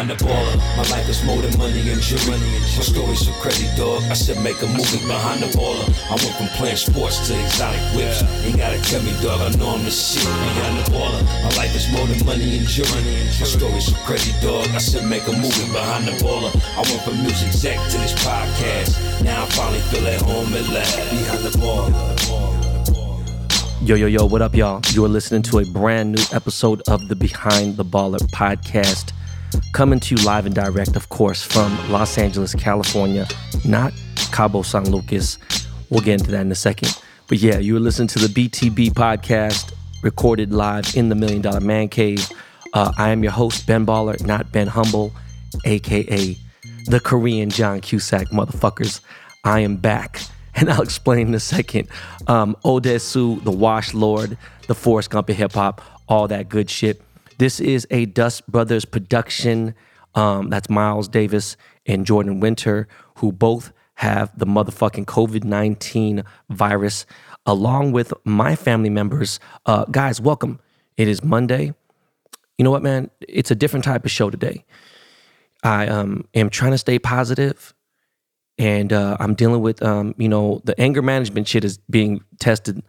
behind the baller. My life is more than money and jewelry. My story's so crazy, dog. I said make a movie behind the baller. I went from playing sports to exotic whips. Ain't gotta tell me, dog. I know I'm the shit behind the baller. My life is more than money and jewelry. My story's so crazy, dog. I said make a movie behind the baller. I went from music exec to this podcast. Now I finally feel at home at last. Behind the baller. Yo, yo, yo, what up, y'all? You are listening to a brand new episode of the Behind the Baller podcast. Coming to you live and direct, of course, from Los Angeles, California, not Cabo San Lucas. We'll get into that in a second. But yeah, you are listening to the BTB podcast, recorded live in the Million Dollar Man Cave. Uh, I am your host, Ben Baller, not Ben Humble, aka the Korean John Cusack motherfuckers. I am back and I'll explain in a second. Um, Odesu, the Wash Lord, the Forrest Gump of hip hop, all that good shit. This is a Dust Brothers production. Um, that's Miles Davis and Jordan Winter, who both have the motherfucking COVID 19 virus, along with my family members. Uh, guys, welcome. It is Monday. You know what, man? It's a different type of show today. I um, am trying to stay positive and uh, I'm dealing with um, you know the anger management shit is being tested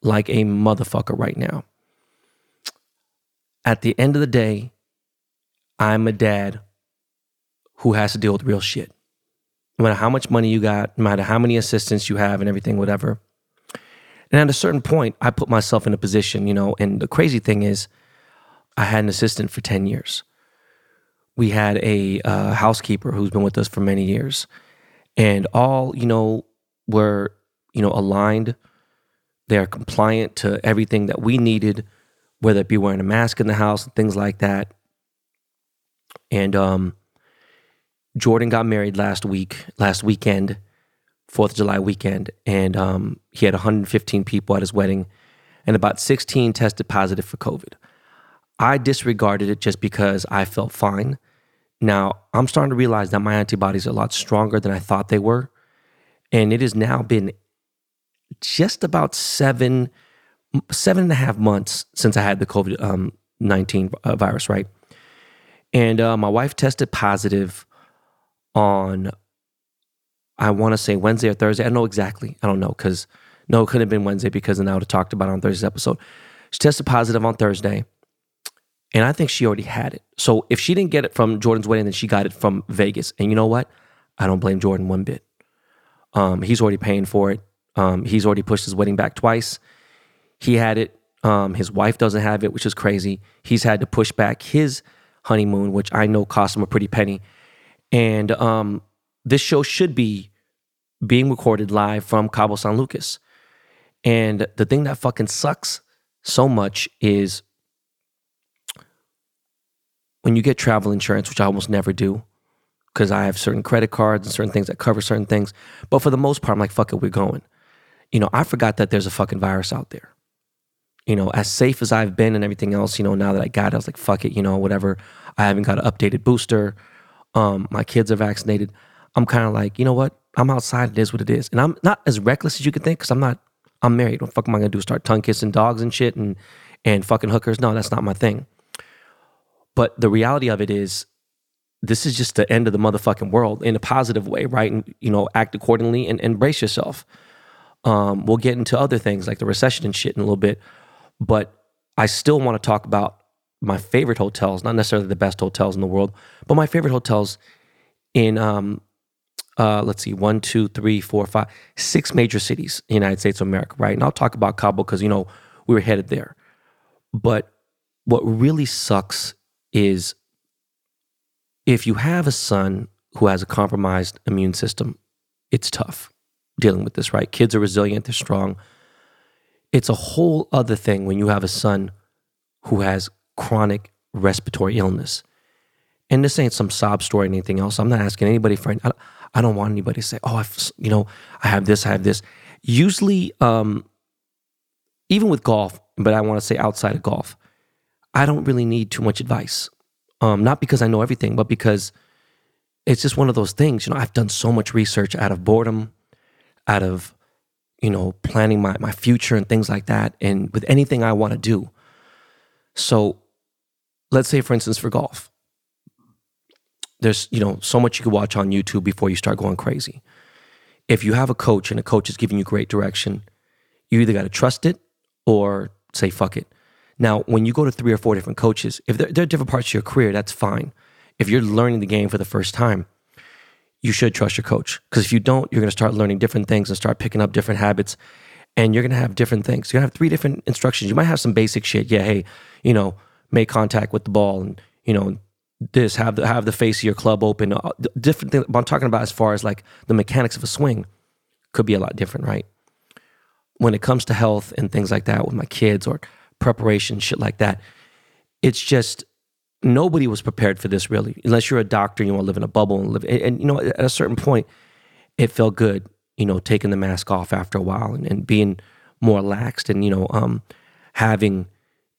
like a motherfucker right now. At the end of the day, I'm a dad who has to deal with real shit. No matter how much money you got, no matter how many assistants you have, and everything, whatever. And at a certain point, I put myself in a position, you know. And the crazy thing is, I had an assistant for ten years. We had a uh, housekeeper who's been with us for many years and all you know were you know aligned they're compliant to everything that we needed whether it be wearing a mask in the house and things like that and um jordan got married last week last weekend fourth of july weekend and um he had 115 people at his wedding and about 16 tested positive for covid i disregarded it just because i felt fine now, I'm starting to realize that my antibodies are a lot stronger than I thought they were. And it has now been just about seven, seven and a half months since I had the COVID um, 19 uh, virus, right? And uh, my wife tested positive on, I want to say Wednesday or Thursday. I know exactly. I don't know because, no, it couldn't have been Wednesday because then I would have talked about it on Thursday's episode. She tested positive on Thursday. And I think she already had it. So if she didn't get it from Jordan's wedding, then she got it from Vegas. And you know what? I don't blame Jordan one bit. Um, he's already paying for it. Um, he's already pushed his wedding back twice. He had it. Um, his wife doesn't have it, which is crazy. He's had to push back his honeymoon, which I know cost him a pretty penny. And um, this show should be being recorded live from Cabo San Lucas. And the thing that fucking sucks so much is when you get travel insurance, which I almost never do, because I have certain credit cards and certain things that cover certain things. But for the most part, I'm like, fuck it, we're going. You know, I forgot that there's a fucking virus out there. You know, as safe as I've been and everything else, you know, now that I got it, I was like, fuck it, you know, whatever. I haven't got an updated booster. Um, my kids are vaccinated. I'm kind of like, you know what? I'm outside. It is what it is. And I'm not as reckless as you could think because I'm not, I'm married. What the fuck am I going to do? Start tongue kissing dogs and shit and, and fucking hookers? No, that's not my thing. But the reality of it is, this is just the end of the motherfucking world in a positive way, right? And you know, act accordingly and embrace yourself. Um, we'll get into other things like the recession and shit in a little bit, but I still want to talk about my favorite hotels, not necessarily the best hotels in the world, but my favorite hotels in um, uh, let's see, one, two, three, four, five, six major cities in the United States of America, right? And I'll talk about Cabo because you know we were headed there. But what really sucks is if you have a son who has a compromised immune system, it's tough dealing with this, right? Kids are resilient, they're strong. It's a whole other thing when you have a son who has chronic respiratory illness. And this ain't some sob story or anything else. I'm not asking anybody for. I, I don't want anybody to say, "Oh, I've, you know, I have this, I have this." Usually, um, even with golf, but I want to say outside of golf, I don't really need too much advice. Um, not because I know everything, but because it's just one of those things. You know, I've done so much research out of boredom, out of you know planning my my future and things like that, and with anything I want to do. So, let's say, for instance, for golf, there's you know so much you can watch on YouTube before you start going crazy. If you have a coach and a coach is giving you great direction, you either got to trust it or say fuck it. Now, when you go to three or four different coaches, if they're, they're different parts of your career, that's fine. If you're learning the game for the first time, you should trust your coach because if you don't, you're going to start learning different things and start picking up different habits, and you're going to have different things. You're going to have three different instructions. You might have some basic shit. Yeah, hey, you know, make contact with the ball, and you know, this have the have the face of your club open. Uh, different thing. I'm talking about as far as like the mechanics of a swing could be a lot different, right? When it comes to health and things like that with my kids or preparation, shit like that, it's just nobody was prepared for this really, unless you're a doctor and you want to live in a bubble and live. And, and you know, at a certain point, it felt good, you know, taking the mask off after a while and, and being more laxed and you know, um, having,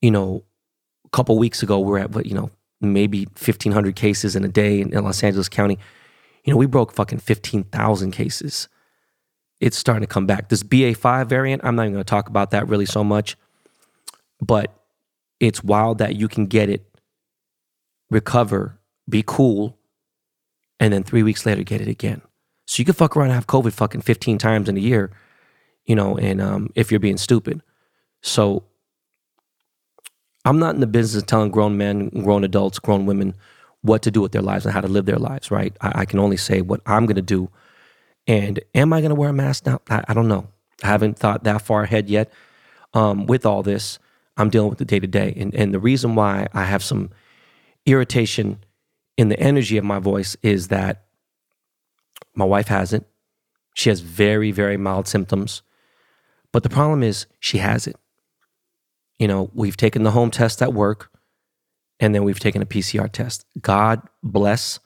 you know, a couple weeks ago we we're at what you know maybe 1,500 cases in a day in, in Los Angeles County. You know, we broke fucking 15,000 cases. It's starting to come back. This BA5 variant, I'm not even going to talk about that really so much, but it's wild that you can get it, recover, be cool, and then three weeks later get it again. So you can fuck around and have COVID fucking 15 times in a year, you know, and um, if you're being stupid. So I'm not in the business of telling grown men, grown adults, grown women what to do with their lives and how to live their lives, right? I, I can only say what I'm going to do. And am I going to wear a mask now? I, I, don't know. I haven't thought that far ahead yet. Um, with all this, I'm dealing with the day to day. And and the reason why I have some irritation in the energy of my voice is that my wife has it. She has very, very mild symptoms. But the problem is she has it you know, we've taken the home test at work and then we've taken a PCR test. God bless.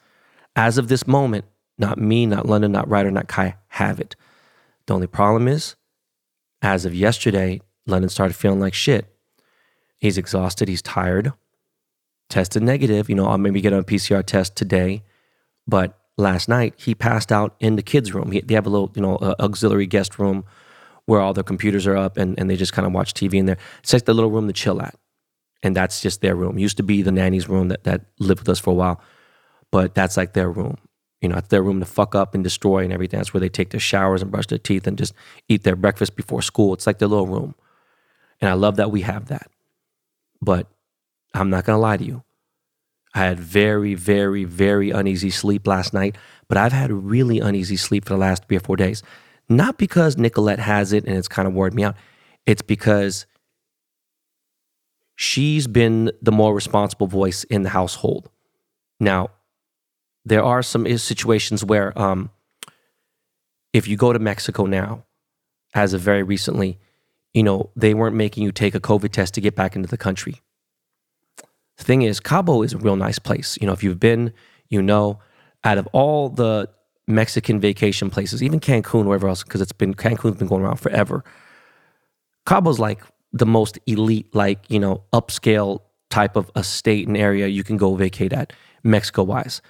As of this moment, not me, not London, not Ryder, not Kai have it. The only problem is, as of yesterday, London started feeling like shit. He's exhausted, he's tired, tested negative. You know, I'll maybe get a PCR test today, but last night he passed out in the kids' room. He, they have a little, you know, auxiliary guest room where all their computers are up and, and they just kind of watch TV in there. It's like the little room to chill at. And that's just their room. Used to be the nanny's room that, that lived with us for a while, but that's like their room. You know, it's their room to fuck up and destroy and everything. That's where they take their showers and brush their teeth and just eat their breakfast before school. It's like their little room. And I love that we have that. But I'm not going to lie to you. I had very, very, very uneasy sleep last night, but I've had really uneasy sleep for the last three or four days. Not because Nicolette has it and it's kind of worried me out. It's because she's been the more responsible voice in the household. Now, there are some situations where um, if you go to Mexico now, as of very recently, you know, they weren't making you take a COVID test to get back into the country. Thing is, Cabo is a real nice place. You know, if you've been, you know, out of all the Mexican vacation places, even Cancun, wherever else, because it's been Cancun's been going around forever. Cabo's like the most elite, like you know, upscale type of a state and area you can go vacate at, Mexico wise.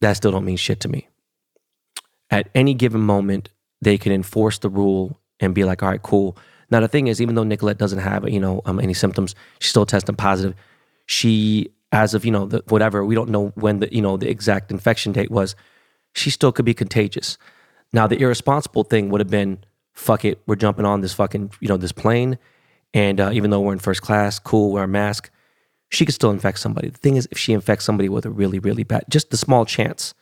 That still don't mean shit to me. At any given moment, they can enforce the rule and be like, all right, cool. Now the thing is, even though Nicolette doesn't have you know um, any symptoms, she's still testing positive. She, as of you know, the, whatever, we don't know when the you know the exact infection date was she still could be contagious. Now, the irresponsible thing would have been, fuck it, we're jumping on this fucking, you know, this plane. And uh, even though we're in first class, cool, wear a mask, she could still infect somebody. The thing is, if she infects somebody with a really, really bad, just the small chance,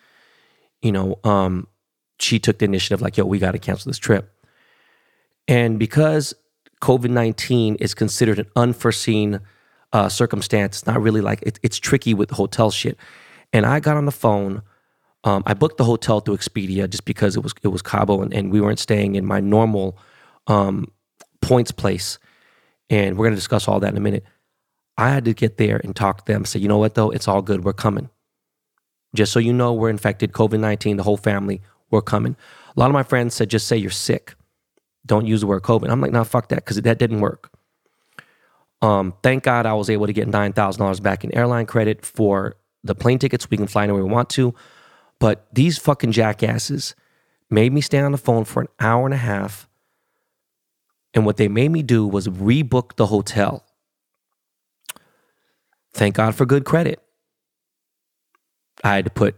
you know, um, she took the initiative like, yo, we got to cancel this trip. And because COVID 19 is considered an unforeseen uh, circumstance, it's not really like it, it's tricky with hotel shit. And I got on the phone um, I booked the hotel through Expedia just because it was it was Cabo and, and we weren't staying in my normal um, points place. And we're gonna discuss all that in a minute. I had to get there and talk to them. Say, you know what though, it's all good. We're coming. Just so you know, we're infected, COVID nineteen, the whole family. We're coming. A lot of my friends said, just say you're sick. Don't use the word COVID. I'm like, no, fuck that, because that didn't work. Um, thank God I was able to get nine thousand dollars back in airline credit for the plane tickets. We can fly anywhere we want to. But these fucking jackasses made me stay on the phone for an hour and a half. And what they made me do was rebook the hotel. Thank God for good credit. I had to put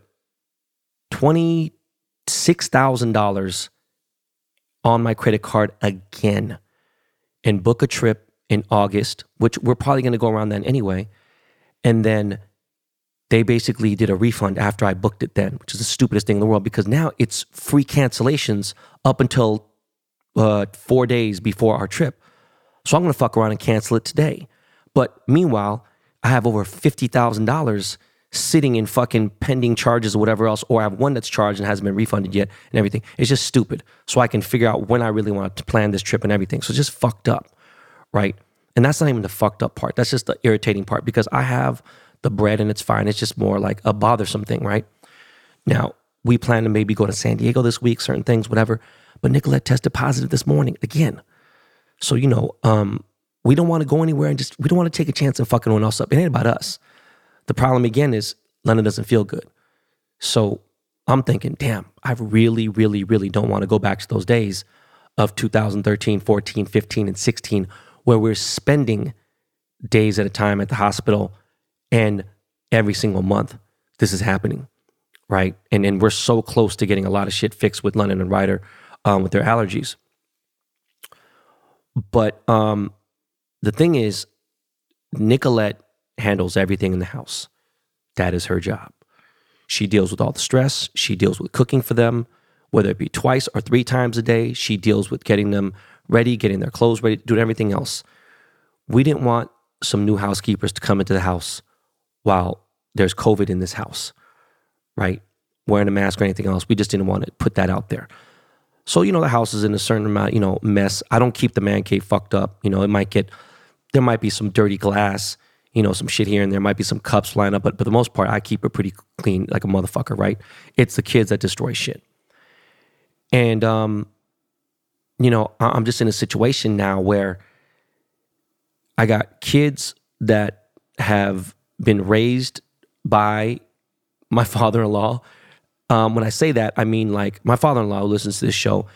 $26,000 on my credit card again and book a trip in August, which we're probably going to go around then anyway. And then they basically did a refund after I booked it then, which is the stupidest thing in the world because now it's free cancellations up until uh, four days before our trip. So I'm going to fuck around and cancel it today. But meanwhile, I have over $50,000 sitting in fucking pending charges or whatever else, or I have one that's charged and hasn't been refunded yet and everything. It's just stupid. So I can figure out when I really want to plan this trip and everything. So it's just fucked up, right? And that's not even the fucked up part. That's just the irritating part because I have the bread and it's fine. It's just more like a bothersome thing, right? Now, we plan to maybe go to San Diego this week, certain things, whatever. But Nicolette tested positive this morning again. So, you know, um, we don't want to go anywhere and just, we don't want to take a chance and fuck anyone else up. It ain't about us. The problem again is London doesn't feel good. So I'm thinking, damn, I really, really, really don't want to go back to those days of 2013, 14, 15, and 16, where we're spending days at a time at the hospital and every single month this is happening, right? And, and we're so close to getting a lot of shit fixed with London and Ryder um, with their allergies. But um, the thing is, Nicolette handles everything in the house. That is her job. She deals with all the stress. She deals with cooking for them, whether it be twice or three times a day. She deals with getting them ready, getting their clothes ready, doing everything else. We didn't want some new housekeepers to come into the house while there's COVID in this house, right? Wearing a mask or anything else. We just didn't want to put that out there. So, you know, the house is in a certain amount, you know, mess. I don't keep the man cave fucked up. You know, it might get, there might be some dirty glass you know, some shit here and there. Might be some cups flying up, but for the most part, I keep it pretty clean, like a motherfucker, right? It's the kids that destroy shit. And, um, you know, I'm just in a situation now where I got kids that have been raised by my father in law. Um, when I say that, I mean like my father in law listens to this show,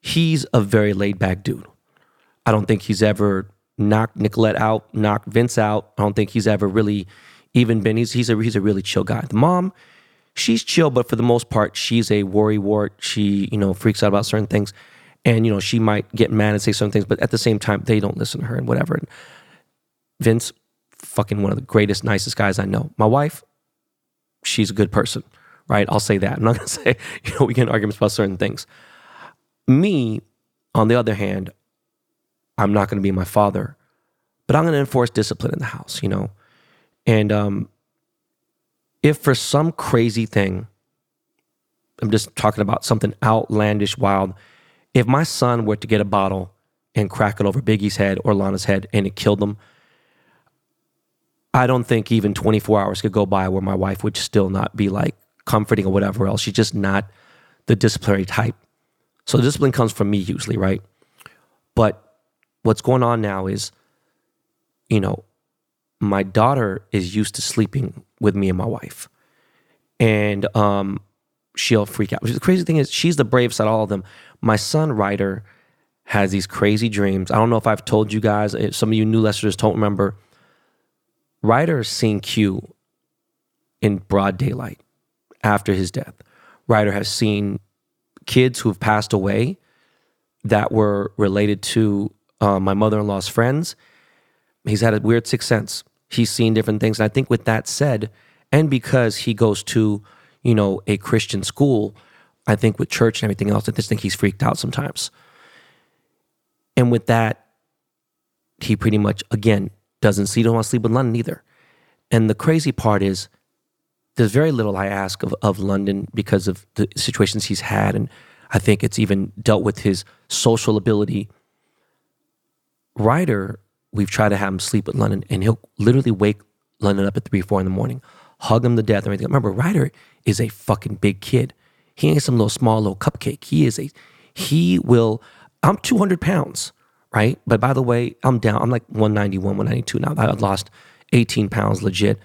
he's a very laid back dude. I don't think he's ever knocked Nicolette out, knocked Vince out. I don't think he's ever really even been. He's he's a he's a really chill guy. The mom, she's chill, but for the most part, she's a worry wart. She you know freaks out about certain things, and you know she might get mad and say certain things, but at the same time, they don't listen to her and whatever. And Vince, fucking one of the greatest, nicest guys I know. My wife, she's a good person, right? I'll say that. I'm not gonna say you know we get arguments about certain things. Me, on the other hand, I'm not going to be my father, but I'm going to enforce discipline in the house, you know? And um, if for some crazy thing, I'm just talking about something outlandish, wild, if my son were to get a bottle and crack it over Biggie's head or Lana's head and it killed them, I don't think even 24 hours could go by where my wife would still not be like comforting or whatever else. She's just not the disciplinary type. So discipline comes from me usually, right? But what's going on now is, you know, my daughter is used to sleeping with me and my wife. And um, she'll freak out. The crazy thing is, she's the bravest out of all of them. My son, Ryder, has these crazy dreams. I don't know if I've told you guys, some of you new listeners don't remember. Ryder has seen Q in broad daylight after his death. Ryder has seen kids who've passed away that were related to uh, my mother in law's friends. He's had a weird sixth sense. He's seen different things. And I think with that said, and because he goes to, you know, a Christian school, I think with church and everything else, I just think he's freaked out sometimes. And with that, he pretty much, again, doesn't see, don't want to sleep in London either. And the crazy part is, there's very little I ask of, of London because of the situations he's had. And I think it's even dealt with his social ability Ryder, we've tried to have him sleep with London, and he'll literally wake London up at three, four in the morning, hug him to death, or anything. Remember, Ryder is a fucking big kid. He ain't some little small little cupcake. He is a, he will. I'm 200 pounds, right? But by the way, I'm down. I'm like 191, 192 now. I lost 18 pounds legit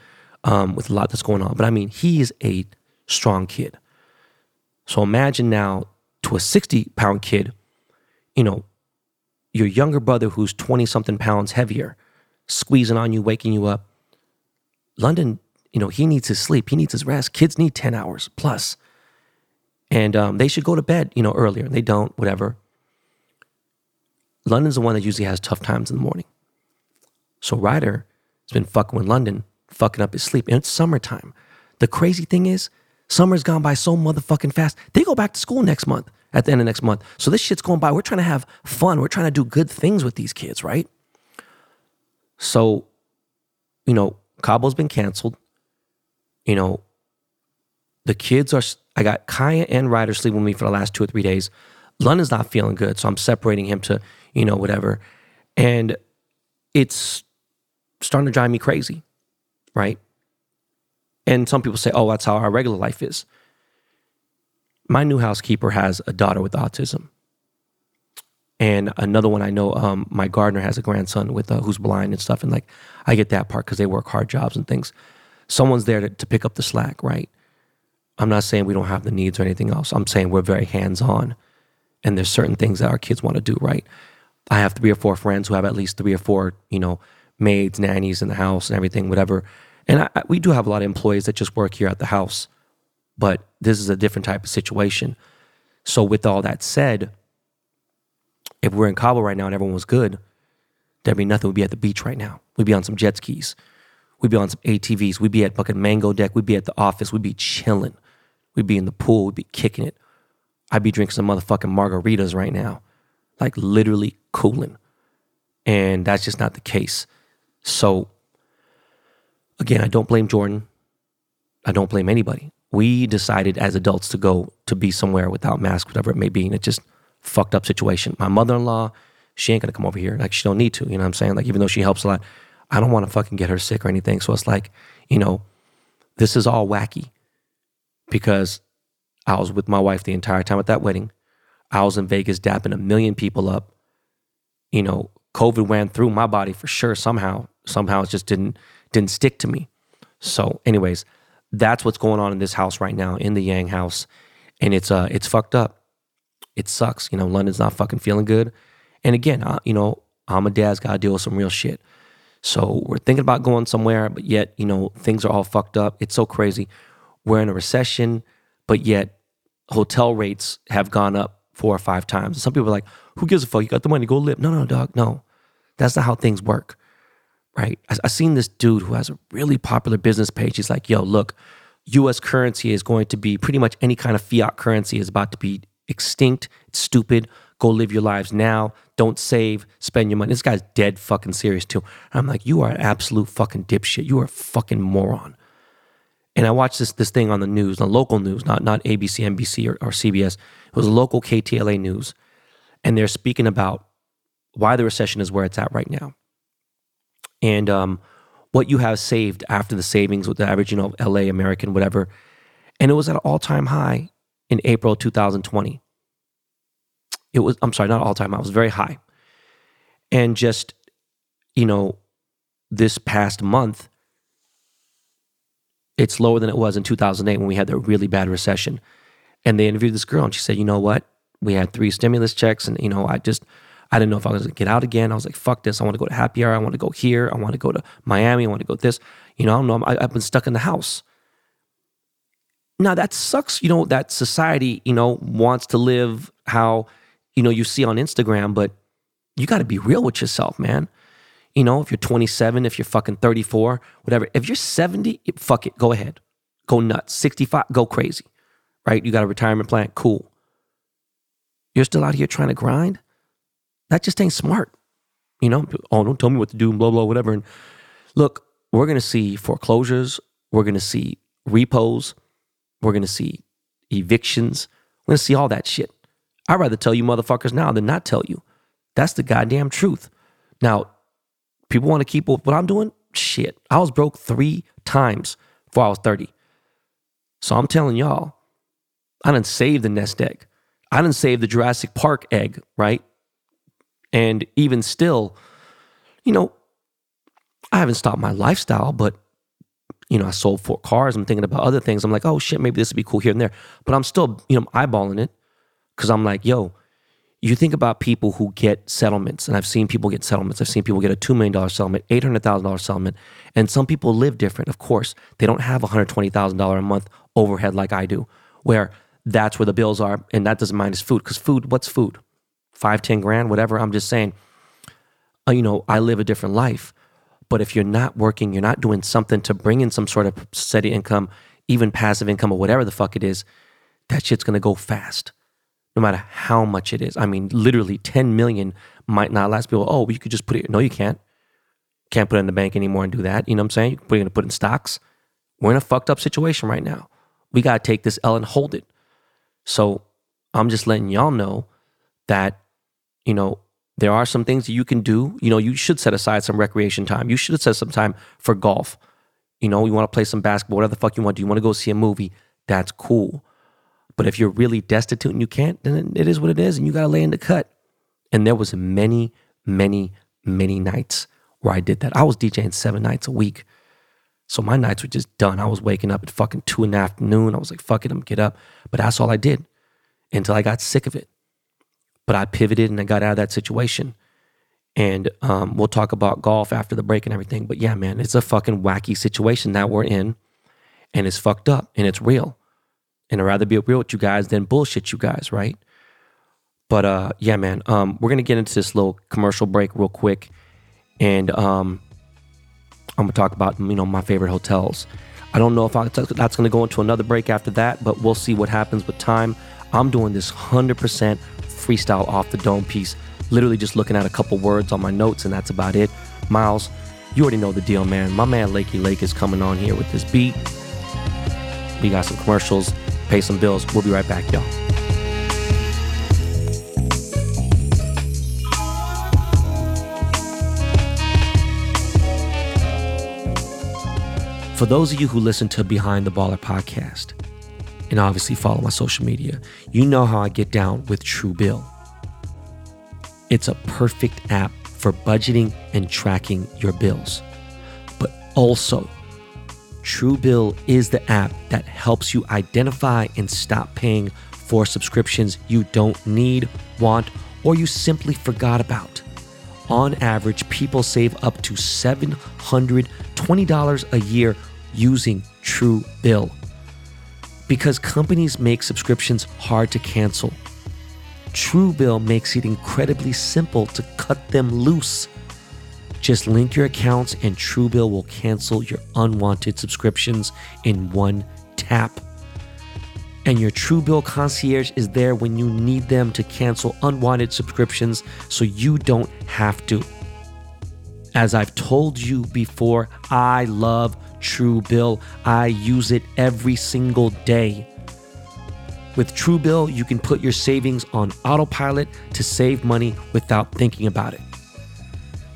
um, with a lot that's going on. But I mean, he is a strong kid. So imagine now to a 60 pound kid, you know, your younger brother who's 20 something pounds heavier squeezing on you, waking you up. London you know, he needs his sleep, he needs his rest. Kids need 10 hours plus. And um, they should go to bed, you know, earlier. They don't, whatever. London's the one that usually has tough times in the morning. So Ryder has been fucking with London, fucking up his sleep. And it's summertime. The crazy thing is, summer's gone by so motherfucking fast. They go back to school next month, at the end of next month. So this shit's going by. We're trying to have fun. We're trying to do good things with these kids, right? So, you know, Cabo's been canceled. You know, the kids are, I got Kaya and Ryder sleeping with me for the last two or three days. London's not feeling good. So I'm separating him to, you know, whatever. And it's starting to drive me crazy, right? And some people say, oh, that's how our regular life is. My new housekeeper has a daughter with autism. And another one I know, um, my gardener has a grandson with uh, who's blind and stuff. And like, I get that part because they work hard jobs and things. Someone's there to, to pick up the slack, right? I'm not saying we don't have the needs or anything else. I'm saying we're very hands on. And there's certain things that our kids want to do, right? I have three or four friends who have at least three or four, you know, maids, nannies in the house and everything, whatever. And I, we do have a lot of employees that just work here at the house, but this is a different type of situation. So, with all that said, if we're in Cabo right now and everyone was good, there'd be nothing. We'd be at the beach right now. We'd be on some jet skis. We'd be on some ATVs. We'd be at fucking Mango Deck. We'd be at the office. We'd be chilling. We'd be in the pool. We'd be kicking it. I'd be drinking some motherfucking margaritas right now, like literally cooling. And that's just not the case. So, again, I don't blame Jordan. I don't blame anybody. We decided as adults to go to be somewhere without masks, whatever it may be. And it just, fucked up situation. My mother in law, she ain't gonna come over here. Like she don't need to. You know what I'm saying? Like even though she helps a lot, I don't want to fucking get her sick or anything. So it's like, you know, this is all wacky because I was with my wife the entire time at that wedding. I was in Vegas dapping a million people up. You know, COVID ran through my body for sure. Somehow, somehow it just didn't didn't stick to me. So, anyways, that's what's going on in this house right now in the Yang house, and it's uh it's fucked up it sucks. You know, London's not fucking feeling good. And again, I, you know, I'm a dad's got to deal with some real shit. So we're thinking about going somewhere, but yet, you know, things are all fucked up. It's so crazy. We're in a recession, but yet hotel rates have gone up four or five times. And some people are like, who gives a fuck? You got the money, go live. No, no, dog, no. That's not how things work, right? I, I seen this dude who has a really popular business page. He's like, yo, look, US currency is going to be pretty much any kind of fiat currency is about to be extinct. It's stupid. Go live your lives now. Don't save. Spend your money. This guy's dead fucking serious too. I'm like, you are an absolute fucking dipshit. You are a fucking moron. And I watched this this thing on the news, the local news, not not ABC, NBC, or, or CBS. It was local KTLA news, and they're speaking about why the recession is where it's at right now, and um, what you have saved after the savings with the average, you know, LA American, whatever, and it was at an all time high in April 2020. It was, I'm sorry, not all time I was very high. And just, you know, this past month, it's lower than it was in 2008 when we had the really bad recession. And they interviewed this girl and she said, you know what? We had three stimulus checks and, you know, I just, I didn't know if I was going to get out again. I was like, fuck this. I want to go to happy hour. I want to go here. I want to go to Miami. I want to go this. You know, I don't know. I, I've been stuck in the house. Now that sucks, you know, that society, you know, wants to live how, you know, you see on Instagram, but you got to be real with yourself, man. You know, if you're 27, if you're fucking 34, whatever. If you're 70, fuck it, go ahead. Go nuts. 65, go crazy. Right? You got a retirement plan, cool. You're still out here trying to grind? That just ain't smart. You know, oh, don't tell me what to do, blah, blah, whatever. And look, we're to see foreclosures. We're to see repos we're to see evictions. We're to see all that shit. I'd rather tell you motherfuckers now than not tell you. That's the goddamn truth. Now, people want to keep what I'm doing? Shit. I was broke three times before I was 30. So I'm telling y'all, I didn't save the nest egg. I didn't save the Jurassic Park egg, right? And even still, you know, I haven't stopped my lifestyle, but you know, I sold four cars. I'm thinking about other things. I'm like, oh shit, maybe this would be cool here and there. But I'm still, you know, eyeballing it because I'm like, yo, You think about people who get settlements, and I've seen people get settlements. I've seen people get a $2 million settlement, $800,000 settlement, and some people live different. Of course, they don't have $120,000 a month overhead like I do, where that's where the bills are, and that doesn't mind his food. Because food, what's food? Five, ten grand, whatever. I'm just saying, uh, you know, I live a different life. But if you're not working, you're not doing something to bring in some sort of steady income, even passive income or whatever the fuck it is, that shit's gonna go fast no matter how much it is. I mean, literally 10 million might not last people. Oh, you could just put it. No, you can't. Can't put it in the bank anymore and do that. You know what I'm saying? You're going to put it in stocks. We're in a fucked up situation right now. We got to take this L and hold it. So I'm just letting y'all know that, you know, there are some things that you can do. You know, you should set aside some recreation time. You should have set some time for golf. You know, you want to play some basketball, whatever the fuck you want do. You want to go see a movie. That's cool. But if you're really destitute and you can't, then it is what it is, and you got to lay in the cut. And there was many, many, many nights where I did that. I was DJing seven nights a week. So my nights were just done. I was waking up at fucking two in the afternoon. I was like, fuck it, I'm get up. But that's all I did until I got sick of it. But I pivoted and I got out of that situation. And um, we'll talk about golf after the break and everything. But yeah, man, it's a fucking wacky situation that we're in. And it's fucked up and it's real and I'd rather be real with you guys than bullshit you guys, right? But uh, yeah, man, um, we're gonna get into this little commercial break real quick, and um, I'm gonna talk about you know my favorite hotels. I don't know if I, that's gonna go into another break after that, but we'll see what happens with time. I'm doing this 100% freestyle off the dome piece, literally just looking at a couple words on my notes, and that's about it. Miles, you already know the deal, man. My man Lakey Lake is coming on here with this beat. We got some commercials pay some bills. We'll be right back, y'all. For those of you who listen to Behind the Baller podcast and obviously follow my social media, you know how I get down with Truebill. It's a perfect app for budgeting and tracking your bills, but also Truebill is the app that helps you identify and stop paying for subscriptions you don't need, want, or you simply forgot about. On average, people save up to $720 a year using Truebill. Because companies make subscriptions hard to cancel, Truebill makes it incredibly simple to cut them loose. Just link your accounts and Truebill will cancel your unwanted subscriptions in one tap. And your Truebill concierge is there when you need them to cancel unwanted subscriptions so you don't have to. As I've told you before, I love Truebill. I use it every single day. With Truebill, you can put your savings on autopilot to save money without thinking about it.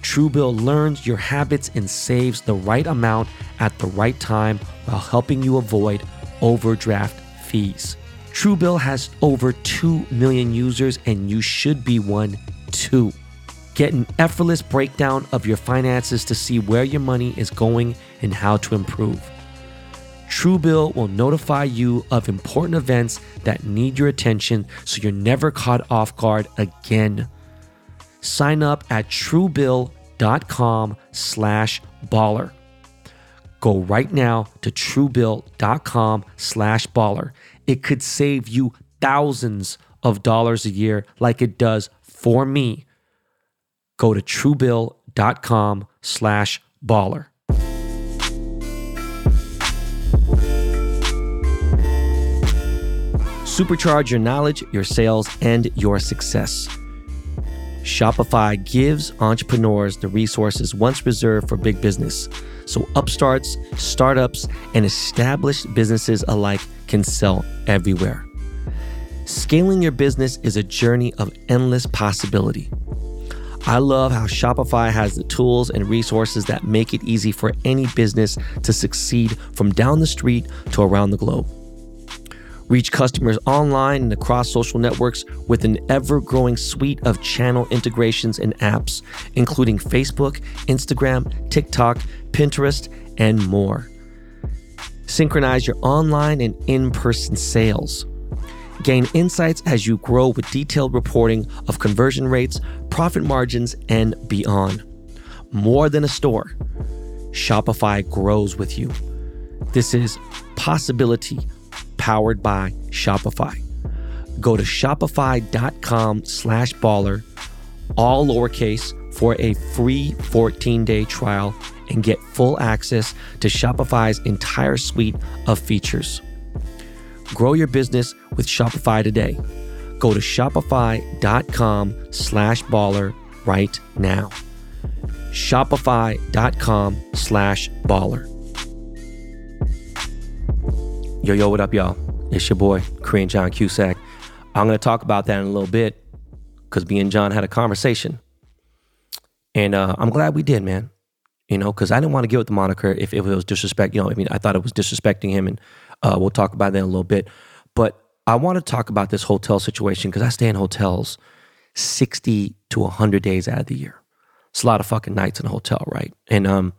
Truebill learns your habits and saves the right amount at the right time while helping you avoid overdraft fees. Truebill has over 2 million users, and you should be one too. Get an effortless breakdown of your finances to see where your money is going and how to improve. Truebill will notify you of important events that need your attention so you're never caught off guard again. Sign up at truebill.com slash baller. Go right now to truebill.com slash baller. It could save you thousands of dollars a year like it does for me. Go to truebill.com slash baller. Supercharge your knowledge, your sales, and your success. Shopify gives entrepreneurs the resources once reserved for big business, so upstarts, startups, and established businesses alike can sell everywhere. Scaling your business is a journey of endless possibility. I love how Shopify has the tools and resources that make it easy for any business to succeed from down the street to around the globe reach customers online and across social networks with an ever growing suite of channel integrations and apps, including Facebook, Instagram, TikTok, Pinterest, and more. Synchronize your online and in person sales. Gain insights as you grow with detailed reporting of conversion rates, profit margins, and beyond. More than a store, Shopify grows with you. This is possibility powered by Shopify. Go to shopify.com slash baller, all lowercase, for a free 14-day trial and get full access to Shopify's entire suite of features. Grow your business with Shopify today. Go to shopify.com slash baller right now. Shopify.com slash baller. Yo, yo, what up, y'all? It's your boy, Korean John Cusack. I'm going to talk about that in a little bit because me and John had a conversation. And uh, I'm glad we did, man. You know, because I didn't want to give it the moniker if, if it was disrespect. You know, I mean, I thought it was disrespecting him, and uh, we'll talk about that in a little bit. But I want to talk about this hotel situation because I stay in hotels 60 to 100 days out of the year. It's a lot of fucking nights in a hotel, right? And, um,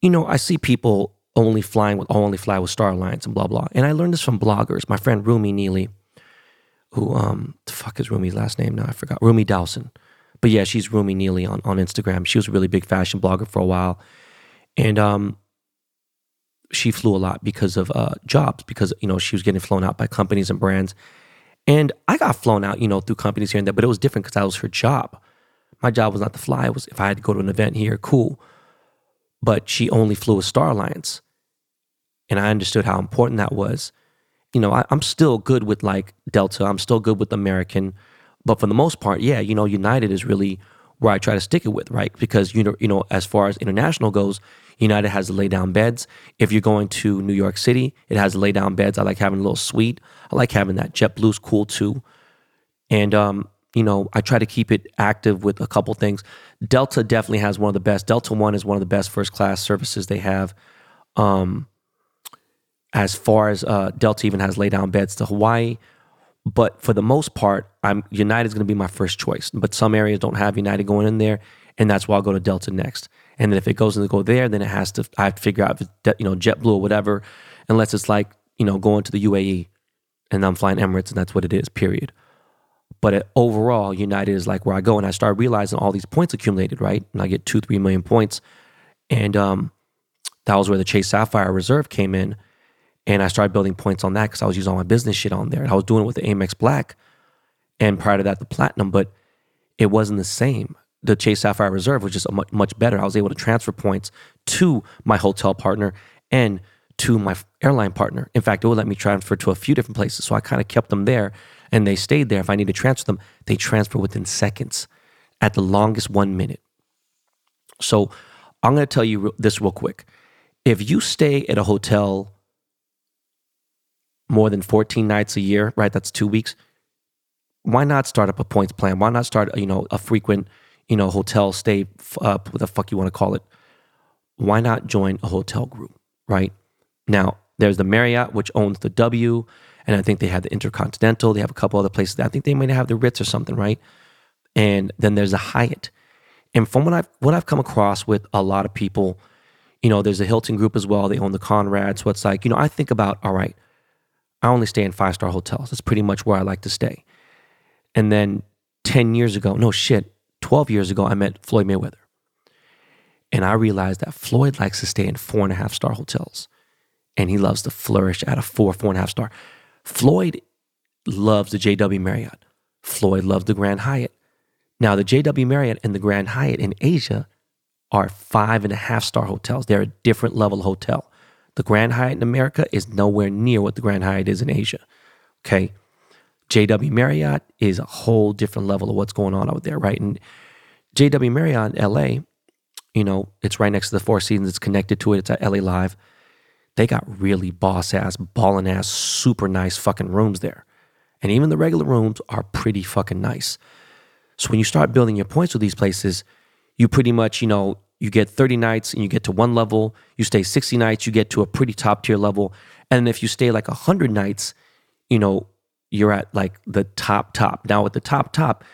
you know, I see people only flying with only fly with Star Alliance and blah blah. And I learned this from bloggers. My friend Rumi Neely, who um the fuck is Rumi's last name now? I forgot. Rumi Dowson. But yeah, she's Rumi Neely on, on Instagram. She was a really big fashion blogger for a while. And um she flew a lot because of uh jobs, because you know, she was getting flown out by companies and brands. And I got flown out, you know, through companies here and there, but it was different because that was her job. My job was not to fly. It was if I had to go to an event here, cool. But she only flew with Star Alliance and I understood how important that was. You know, I, am still good with like Delta. I'm still good with American, but for the most part, yeah, you know, United is really where I try to stick it with, right? Because you know, you know, as far as international goes, United has lay down beds. If you're going to New York City, it has lay down beds. I like having a little suite. I like having that. JetBlue's cool too, and um, you know, I try to keep it active with a couple things. Delta definitely has one of the best. Delta One is one of the best first class services they have. Um, as far as uh, Delta even has lay down beds to Hawaii. But for the most part, I'm United is going to be my first choice. But some areas don't have United going in there, and that's why I'll go to Delta next. And then if it goes in to go there, then it has to I have to figure out if it's you know JetBlue or whatever, unless it's like you know going to the UAE, and I'm flying Emirates, and that's what it is. Period. But it, overall, United is like where I go, and I start realizing all these points accumulated, right? And I get two, three million points, and um, that was where the Chase Sapphire Reserve came in and I started building points on that because I was using all my business shit on there. And I was doing it with the Amex Black and prior to that, the Platinum, but it wasn't the same. The Chase Sapphire Reserve was just much, much better. I was able to transfer points to my hotel partner and to my airline partner. In fact, it would let me transfer to a few different places. So I kind of kept them there and they stayed there. If I need to transfer them, they transfer within seconds, at the longest one minute. So I'm going to tell you this real quick. If you stay at a hotel more than 14 nights a year, right? That's two weeks. Why not start up a points plan? Why not start, you know, a frequent, you know, hotel stay, up, uh, what the fuck you want to call it? Why not join a hotel group, right? Now, there's the Marriott, which owns the W, and I think they have the Intercontinental. They have a couple other places. I think they might have the Ritz or something, right? And then there's the Hyatt. And from what I've what I've come across with a lot of people, you know, there's a Hilton group as well. They own the Conrad. So it's like, you know, I think about, all right, I only stay in five star hotels. That's pretty much where I like to stay. And then 10 years ago, no shit, 12 years ago, I met Floyd Mayweather. And I realized that Floyd likes to stay in four and a half star hotels. And he loves to flourish at a four, four and a half star. Floyd loves the JW Marriott. Floyd loves the Grand Hyatt. Now, the JW Marriott and the Grand Hyatt in Asia are five and a half star hotels. They're a different level hotel. The Grand Hyatt in America is nowhere near what the Grand Hyatt is in Asia. Okay. JW Marriott is a whole different level of what's going on out there, right? And JW Marriott LA, you know, it's right next to the Four Seasons, it's connected to it, it's at LA Live. They got really boss ass, ballin' ass, super nice fucking rooms there. And even the regular rooms are pretty fucking nice. So when you start building your points with these places, you pretty much, you know, you get 30 nights and you get to one level. You stay 60 nights, you get to a pretty top tier level. And if you stay like 100 nights, you know, you're at like the top, top. Now, at the top, top,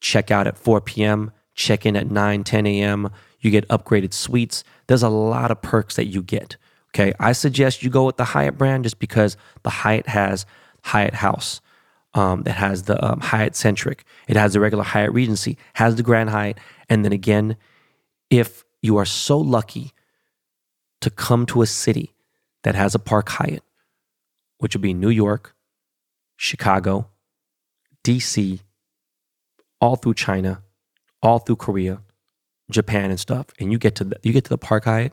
check out at 4 p.m., check in at 9, 10 a.m., you get upgraded suites. There's a lot of perks that you get. Okay. I suggest you go with the Hyatt brand just because the Hyatt has Hyatt House um, that has the um, Hyatt Centric. It has the regular Hyatt Regency, has the Grand Hyatt. And then again, if you are so lucky to come to a city that has a Park Hyatt, which would be New York, Chicago, DC, all through China, all through Korea, Japan and stuff, and you get to the, you get to the Park Hyatt,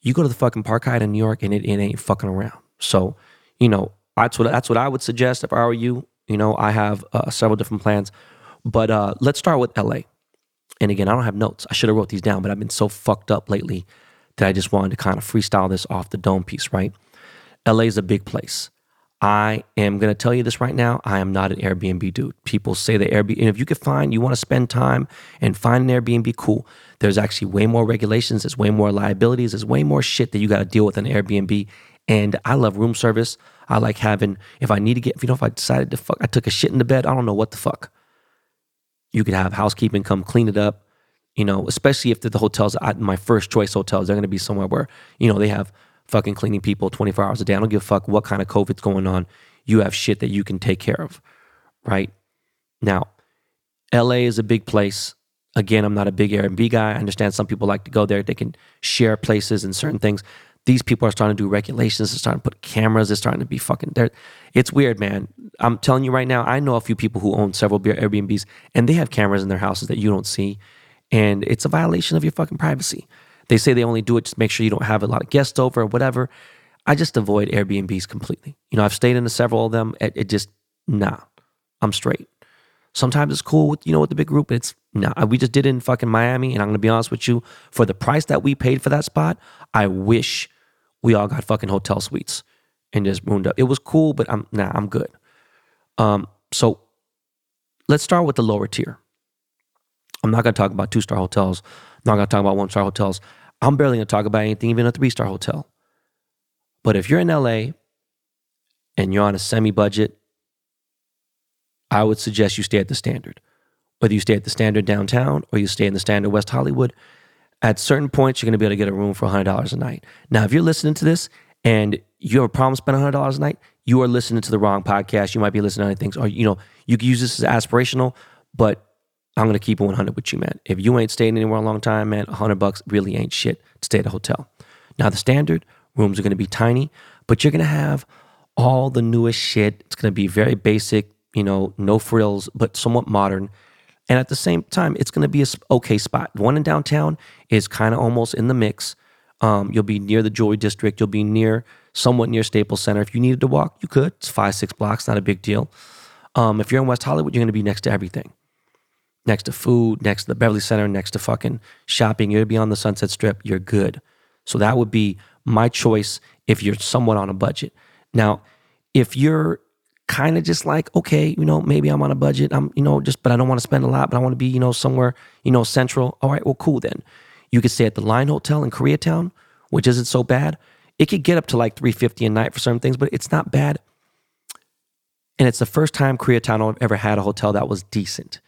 you go to the fucking Park Hyatt in New York, and it, it ain't fucking around. So, you know, that's what that's what I would suggest if I were you. You know, I have uh, several different plans, but uh, let's start with LA. And again, I don't have notes. I should have wrote these down, but I've been so fucked up lately that I just wanted to kind of freestyle this off the dome piece. Right? LA is a big place. I am going to tell you this right now. I am not an Airbnb dude. People say that Airbnb, and if you could find, you want to spend time and find an Airbnb, cool. There's actually way more regulations. There's way more liabilities. There's way more shit that you got to deal with in Airbnb. And I love room service. I like having, if I need to get, if you know, if I decided to fuck, I took a shit in the bed, I don't know what the fuck. You could have housekeeping come clean it up, you know, especially if the, the hotels, I, my first choice hotels, they're going to be somewhere where, you know, they have fucking cleaning people 24 hours a day. I don't give a fuck what kind of COVID's going on. You have shit that you can take care of, right? Now, LA is a big place. Again, I'm not a big Airbnb guy. I understand some people like to go there. They can share places and certain things. These people are starting to do regulations. They're starting to put cameras. They're starting to be fucking there. It's weird, man. I'm telling you right now, I know a few people who own several Airbnbs and they have cameras in their houses that you don't see. And it's a violation of your fucking privacy. They say they only do it just to make sure you don't have a lot of guests over or whatever. I just avoid Airbnbs completely. You know, I've stayed in several of them. It, it, just, nah, I'm straight. Sometimes it's cool with, you know, with the big group. It's, nah, we just did it in fucking Miami. And I'm to be honest with you, for the price that we paid for that spot, I wish we all got fucking hotel suites and just ruined up. It was cool, but I'm, nah, I'm good. Um, so let's start with the lower tier. I'm not to talk about two star hotels. I'm not to talk about one star hotels. I'm barely to talk about anything, even a three star hotel. But if you're in LA and you're on a semi budget, I would suggest you stay at the standard. Whether you stay at the standard downtown or you stay in the standard West Hollywood, at certain points, you're going to be able to get a room for $100 a night. Now, if you're listening to this and you have a problem spending $100 a night, you are listening to the wrong podcast. You might be listening to other things, or, you know, you can use this as aspirational, but I'm gonna keep it 100 with you, man. If you ain't staying anywhere a long time, man, 100 bucks really ain't shit to stay at a hotel. Now the standard rooms are gonna be tiny, but you're gonna have all the newest shit. It's gonna be very basic, you know, no frills, but somewhat modern. And at the same time, it's gonna be a okay spot. One in downtown is kind of almost in the mix. Um, you'll be near the jewelry district. You'll be near, somewhat near Staples Center. If you needed to walk, you could. It's five, six blocks, not a big deal. Um, if you're in West Hollywood, you're going to be next to everything next to food, next to the Beverly Center, next to fucking shopping. You're to be on the Sunset Strip. You're good. So that would be my choice if you're somewhat on a budget. Now, if you're kind of just like, okay, you know, maybe I'm on a budget. I'm, you know, just, but I don't want to spend a lot, but I want to be, you know, somewhere, you know, central. All right, well, cool then. You could stay at the Line Hotel in Koreatown, which isn't so bad. It could get up to like 350 a night for certain things, but it's not bad. And it's the first time Koreatown ever had a hotel that was decent.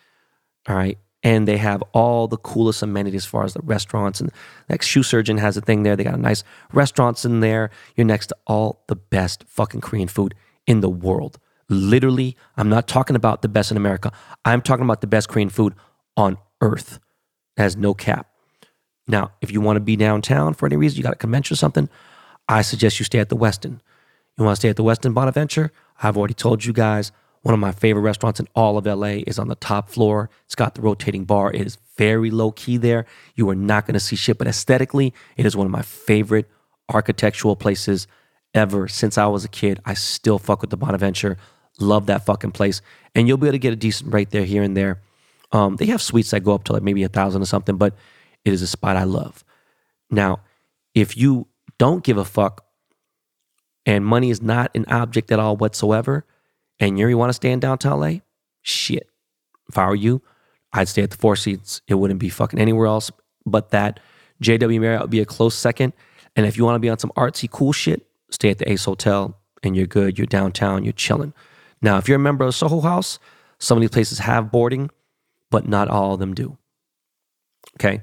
All right. And they have all the coolest amenities as far as the restaurants. And like Shoe Surgeon has a thing there. They got a nice restaurants in there. You're next to all the best fucking Korean food in the world. Literally, I'm not talking about the best in America. I'm talking about the best Korean food on earth. It has no cap. Now, if you want to be downtown for any reason, you got a convention or something, I suggest you stay at the Westin. You want to stay at the Westin Bonaventure? I've already told you guys one of my favorite restaurants in all of LA is on the top floor. It's got the rotating bar. It is very low key there. You are not going to see shit, but aesthetically, it is one of my favorite architectural places ever since I was a kid. I still fuck with the Bonaventure. Love that fucking place. And you'll be able to get a decent rate there, here and there. Um, they have suites that go up to like maybe a thousand or something, but it is a spot I love. Now, if you don't give a fuck and money is not an object at all whatsoever, and you want to stay in downtown LA, shit. If I were you, I'd stay at the Four Seasons. It wouldn't be fucking anywhere else but that. JW Marriott would be a close second. And if you want to be on some artsy cool shit, stay at the Ace Hotel and you're good. You're downtown, you're chilling. Now, if you're a member of Soho House, some of these places have boarding, but not all of them do. Okay.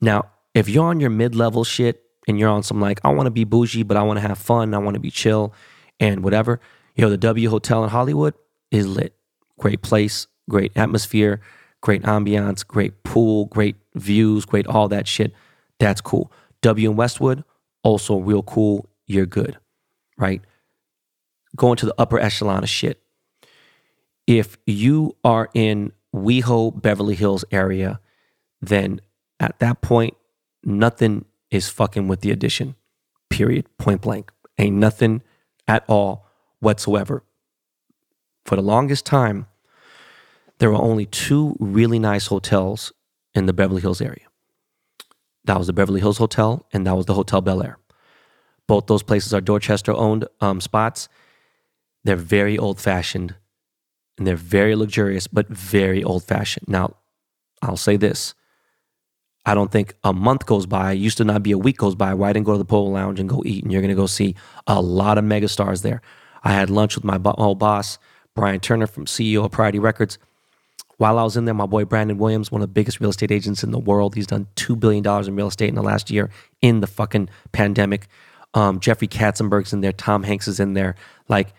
Now, if you're on your mid level shit and you're on some like, I want to be bougie, but I want to have fun, I want to be chill and whatever, Yo, the W Hotel in Hollywood is lit. Great place, great atmosphere, great ambiance, great pool, great views, great all that shit. That's cool. W in Westwood, also real cool. You're good, right? Going to the upper echelon of shit. If you are in WeHo, Beverly Hills area, then at that point, nothing is fucking with the Edition. Period. Point blank. Ain't nothing at all whatsoever. For the longest time, there were only two really nice hotels in the Beverly Hills area. That was the Beverly Hills Hotel and that was the Hotel Bel Air. Both those places are Dorchester owned um, spots. They're very old fashioned and they're very luxurious, but very old fashioned. Now, I'll say this I don't think a month goes by, used to not be a week goes by where I didn't go to the Polo Lounge and go eat. And you're going to go see a lot of megastars there. I had lunch with my old boss, Brian Turner from CEO of Priority Records. While I was in there, my boy Brandon Williams, one of the biggest real estate agents in the world, he's done $2 billion in real estate in the last year in the fucking pandemic. Um, Jeffrey Katzenberg's in there, Tom Hanks is in there. Like,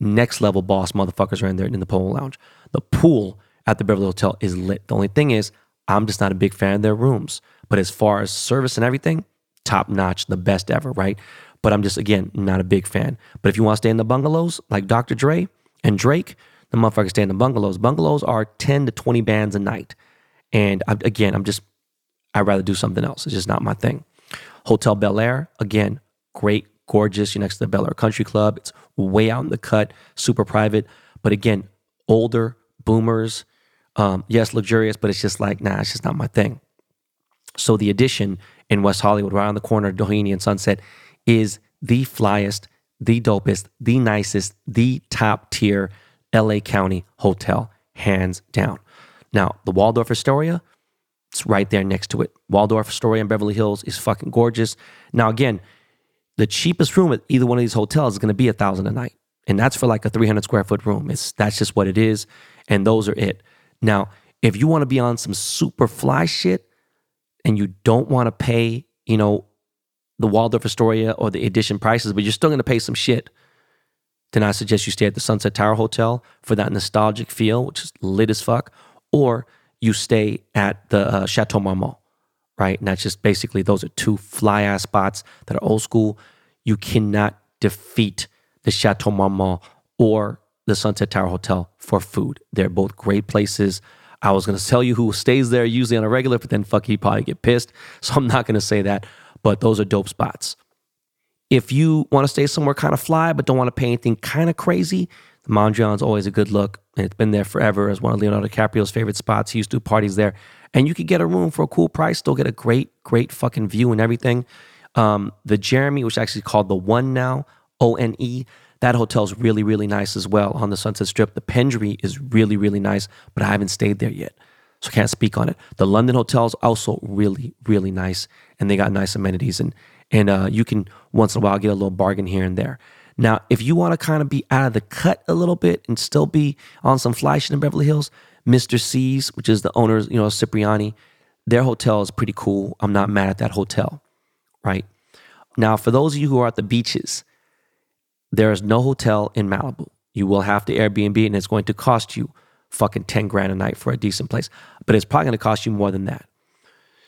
next level boss motherfuckers are in there in the Polo Lounge. The pool at the Beverly Hotel is lit. The only thing is, I'm just not a big fan of their rooms. But as far as service and everything, top notch, the best ever, right? But I'm just, again, not a big fan. But if you want to stay in the bungalows like Dr. Dre and Drake, the motherfuckers stay in the bungalows. Bungalows are 10 to 20 bands a night. And I, again, I'm just, I'd rather do something else. It's just not my thing. Hotel Bel Air, again, great, gorgeous. You're next to the Bel Air Country Club. It's way out in the cut, super private. But again, older boomers, um, yes, luxurious, but it's just like, nah, it's just not my thing. So the Edition in West Hollywood, right on the corner of Doheny and Sunset, is the flyest, the dopest, the nicest, the top tier LA County hotel, hands down. Now, the Waldorf Astoria, it's right there next to it. Waldorf Astoria in Beverly Hills is fucking gorgeous. Now, again, the cheapest room at either one of these hotels is going to be a thousand a night, and that's for like a 300 square foot room. It's that's just what it is, and those are it. Now, if you want to be on some super fly shit and you don't want to pay, you know, the Waldorf Astoria or the edition prices, but you're still going to pay some shit, then I suggest you stay at the Sunset Tower Hotel for that nostalgic feel, which is lit as fuck, or you stay at the uh, Chateau Marmont, right? And that's just basically those are two fly ass spots that are old school. You cannot defeat the Chateau Marmont or the Sunset Tower Hotel for food. They're both great places. I was to tell you who stays there usually on a regular, but then fuck, he probably get pissed. So I'm not to say that, but those are dope spots. If you want to stay somewhere kind of fly, but don't want to pay anything kind of crazy, the Mondrian's always a good look. It's been there forever as one of Leonardo DiCaprio's favorite spots. He used to do parties there. And you could get a room for a cool price, still get a great, great fucking view and everything. Um, the Jeremy, which is actually called the One now, O N E, that hotel's really, really nice as well on the Sunset Strip. The Pendry is really, really nice, but I haven't stayed there yet. So can't speak on it. The London hotel's also really, really nice, and they got nice amenities, and and uh, you can once in a while get a little bargain here and there. Now, if you want to kind of be out of the cut a little bit and still be on some fly shit in Beverly Hills, Mr. C's, which is the owners, you know, Cipriani, their hotel is pretty cool. I'm not mad at that hotel, right? Now, for those of you who are at the beaches, there is no hotel in Malibu. You will have to Airbnb, and it's going to cost you fucking 10 grand a night for a decent place. But it's probably going to cost you more than that.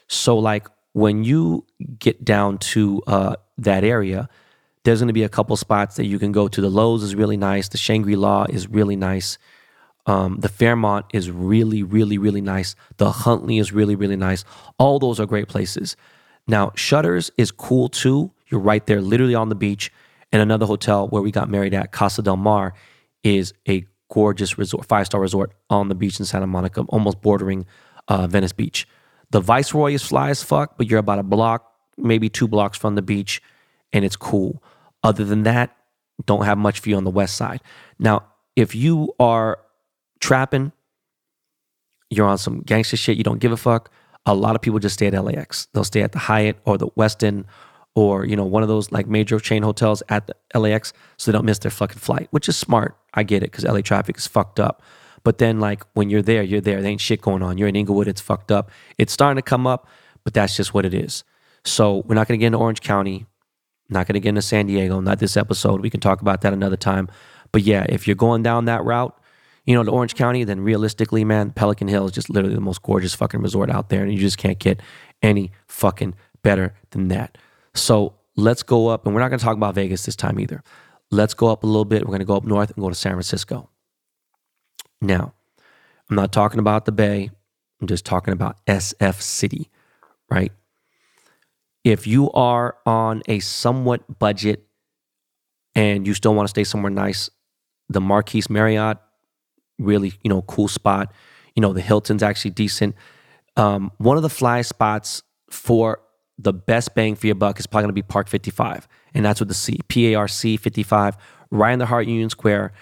So, like, when you get down to uh, that area, there's going to be a couple spots that you can go to. The Loews is really nice. The Shangri La is really nice. Um, the Fairmont is really, really, really nice. The Huntley is really, really nice. All those are great places. Now, Shutters is cool too. You're right there, literally on the beach. And another hotel where we got married at, Casa del Mar, is a gorgeous resort, five star resort on the beach in Santa Monica, almost bordering uh, Venice Beach. The Viceroy is fly as fuck, but you're about a block, maybe two blocks from the beach, and it's cool. Other than that, don't have much for you on the west side. Now, if you are trapping, you're on some gangster shit, you don't give a fuck. A lot of people just stay at LAX. They'll stay at the Hyatt or the Westin or you know one of those like major chain hotels at the LAX so they don't miss their fucking flight, which is smart. I get it because LA traffic is fucked up. But then like when you're there, you're there. There ain't shit going on. You're in Inglewood, it's fucked up. It's starting to come up, but that's just what it is. So we're not gonna get into Orange County, not gonna get into San Diego, not this episode. We can talk about that another time. But yeah, if you're going down that route, you know, to Orange County, then realistically, man, Pelican Hill is just literally the most gorgeous fucking resort out there. And you just can't get any fucking better than that. So let's go up, and we're not to talk about Vegas this time either. Let's go up a little bit. We're to go up north and go to San Francisco. Now, I'm not talking about the Bay. I'm just talking about SF City, right? If you are on a somewhat budget and you still want to stay somewhere nice, the Marquis Marriott, really, you know, cool spot. You know, the Hilton's actually decent. Um, one of the fly spots for the best bang for your buck is probably going to be Parc 55. And that's with the C, P A R C 55, right in the heart Union Square.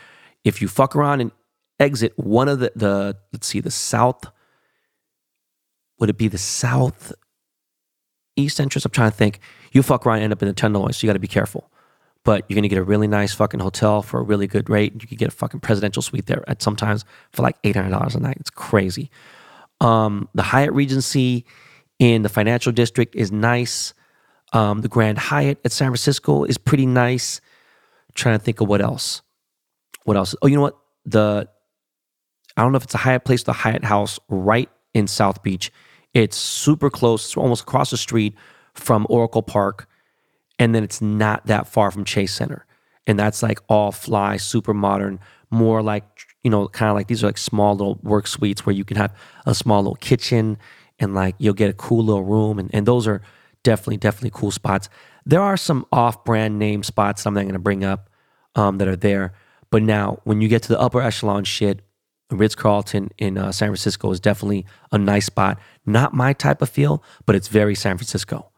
If you fuck around and exit one of the, the let's see, the south, would it be the south east entrance? I'm trying to think. You fuck around and end up in the Tenderloin, so you got to be careful. But you're to get a really nice fucking hotel for a really good rate. You could get a fucking presidential suite there at sometimes for like $800 a night. It's crazy. Um, the Hyatt Regency in the financial district is nice. Um, the Grand Hyatt at San Francisco is pretty nice. I'm trying to think of what else. What else? Oh, you know what? The I don't know if it's a Hyatt place, the Hyatt House right in South Beach. It's super close. It's almost across the street from Oracle Park, and then it's not that far from Chase Center. And that's like all fly, super modern, more like you know, kind of like these are like small little work suites where you can have a small little kitchen and like you'll get a cool little room. And, and those are definitely, definitely cool spots. There are some off brand name spots I'm not going to bring up um, that are there. But now, when you get to the upper echelon shit, Ritz Carlton in uh, San Francisco is definitely a nice spot. Not my type of feel, but it's very San Francisco.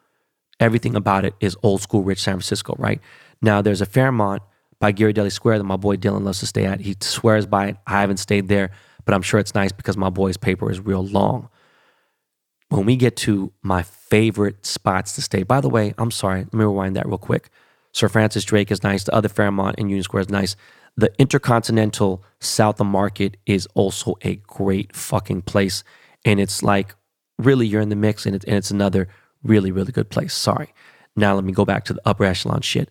Everything about it is old school rich San Francisco, right? Now, there's a Fairmont by Ghirardelli Square that my boy Dylan loves to stay at. He swears by it. I haven't stayed there, but I'm sure it's nice because my boy's paper is real long. When we get to my favorite spots to stay, by the way, I'm sorry, let me rewind that real quick. Sir Francis Drake is nice. The other Fairmont in Union Square is nice. The Intercontinental South of Market is also a great fucking place. And it's like, really, you're in the mix and, it, and it's another really, really good place. Sorry. Now let me go back to the upper echelon shit.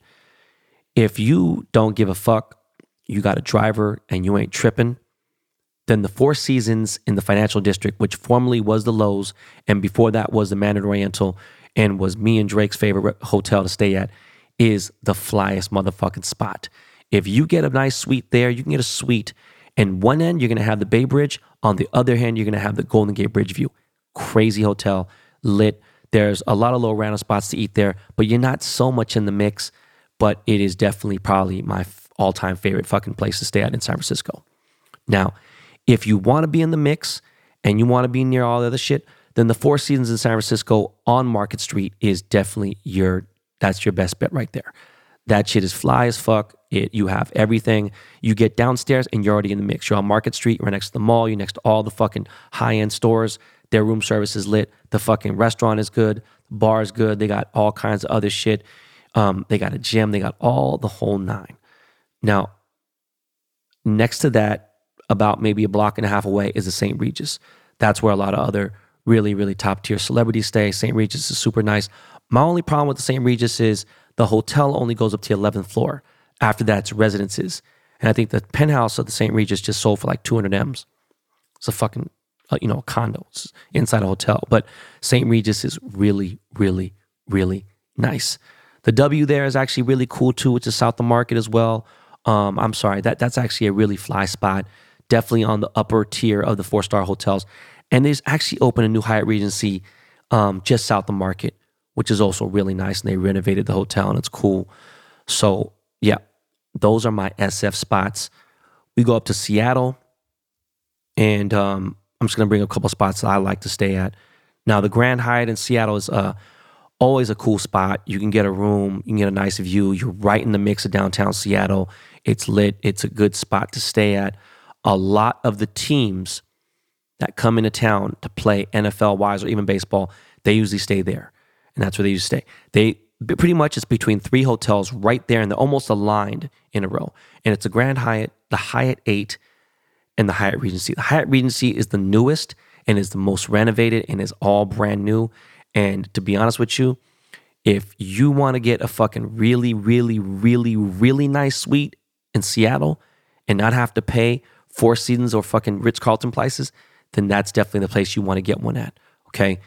If you don't give a fuck, you got a driver and you ain't tripping, then the Four Seasons in the financial district, which formerly was the Loews, and before that was the Mandarin Oriental, and was me and Drake's favorite hotel to stay at, is the flyest motherfucking spot. If you get a nice suite there, you can get a suite. And one end, you're to have the Bay Bridge. On the other hand, you're to have the Golden Gate Bridge view. Crazy hotel, lit. There's a lot of little random spots to eat there, but you're not so much in the mix. But it is definitely probably my all time favorite fucking place to stay at in San Francisco. Now, if you want to be in the mix and you want to be near all the other shit, then the Four Seasons in San Francisco on Market Street is definitely your that's your best bet right there. That shit is fly as fuck. It you have everything. You get downstairs and you're already in the mix. You're on Market Street, you're next to the mall, you're next to all the fucking high-end stores. Their room service is lit. The fucking restaurant is good. The bar is good. They got all kinds of other shit. Um, they got a gym. They got all the whole nine. Now, next to that, about maybe a block and a half away, is the St. Regis. That's where a lot of other really, really top tier celebrities stay. St. Regis is super nice. My only problem with the St. Regis is the hotel only goes up to the 11th floor. After that, it's residences. And I think the penthouse of the St. Regis just sold for like 200 M's. It's a fucking, uh, you know, a condo inside a hotel. But St. Regis is really, really, really nice. The W there is actually really cool too, which is South of Market as well. Um, I'm sorry, that that's actually a really fly spot. Definitely on the upper tier of the four star hotels. And there's actually opened a new Hyatt Regency um, just south of Market, which is also really nice. And they renovated the hotel and it's cool. So yeah, those are my SF spots. We go up to Seattle, and um, I'm just gonna bring a couple spots that I like to stay at. Now, the Grand Hyatt in Seattle is uh, always a cool spot. You can get a room, you can get a nice view. You're right in the mix of downtown Seattle. It's lit. It's a good spot to stay at. A lot of the teams that come into town to play NFL wise or even baseball, they usually stay there, and that's where they usually stay. They pretty much it's between three hotels right there, and they're almost aligned in a row. And it's a Grand Hyatt, the Hyatt Eight, and the Hyatt Regency. The Hyatt Regency is the newest and is the most renovated and is all brand new. And to be honest with you, if you want to get a fucking really, really, really, really nice suite in Seattle, and not have to pay Four Seasons or fucking Ritz Carlton prices, then that's definitely the place you want to get one at. Okay.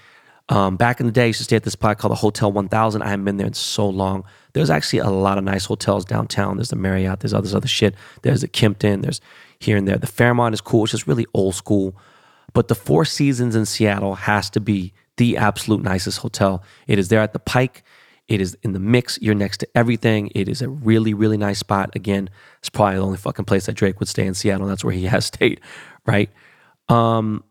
Um, back in the day, I used to stay at this spot called the Hotel 1000. I haven't been there in so long. There's actually a lot of nice hotels downtown. There's the Marriott, there's all this other shit. There's the Kimpton, there's here and there. The Fairmont is cool. It's just really old school. But the Four Seasons in Seattle has to be the absolute nicest hotel. It is there at the Pike. It is in the mix. You're next to everything. It is a really, really nice spot. Again, it's probably the only fucking place that Drake would stay in Seattle. That's where he has stayed, right? Um,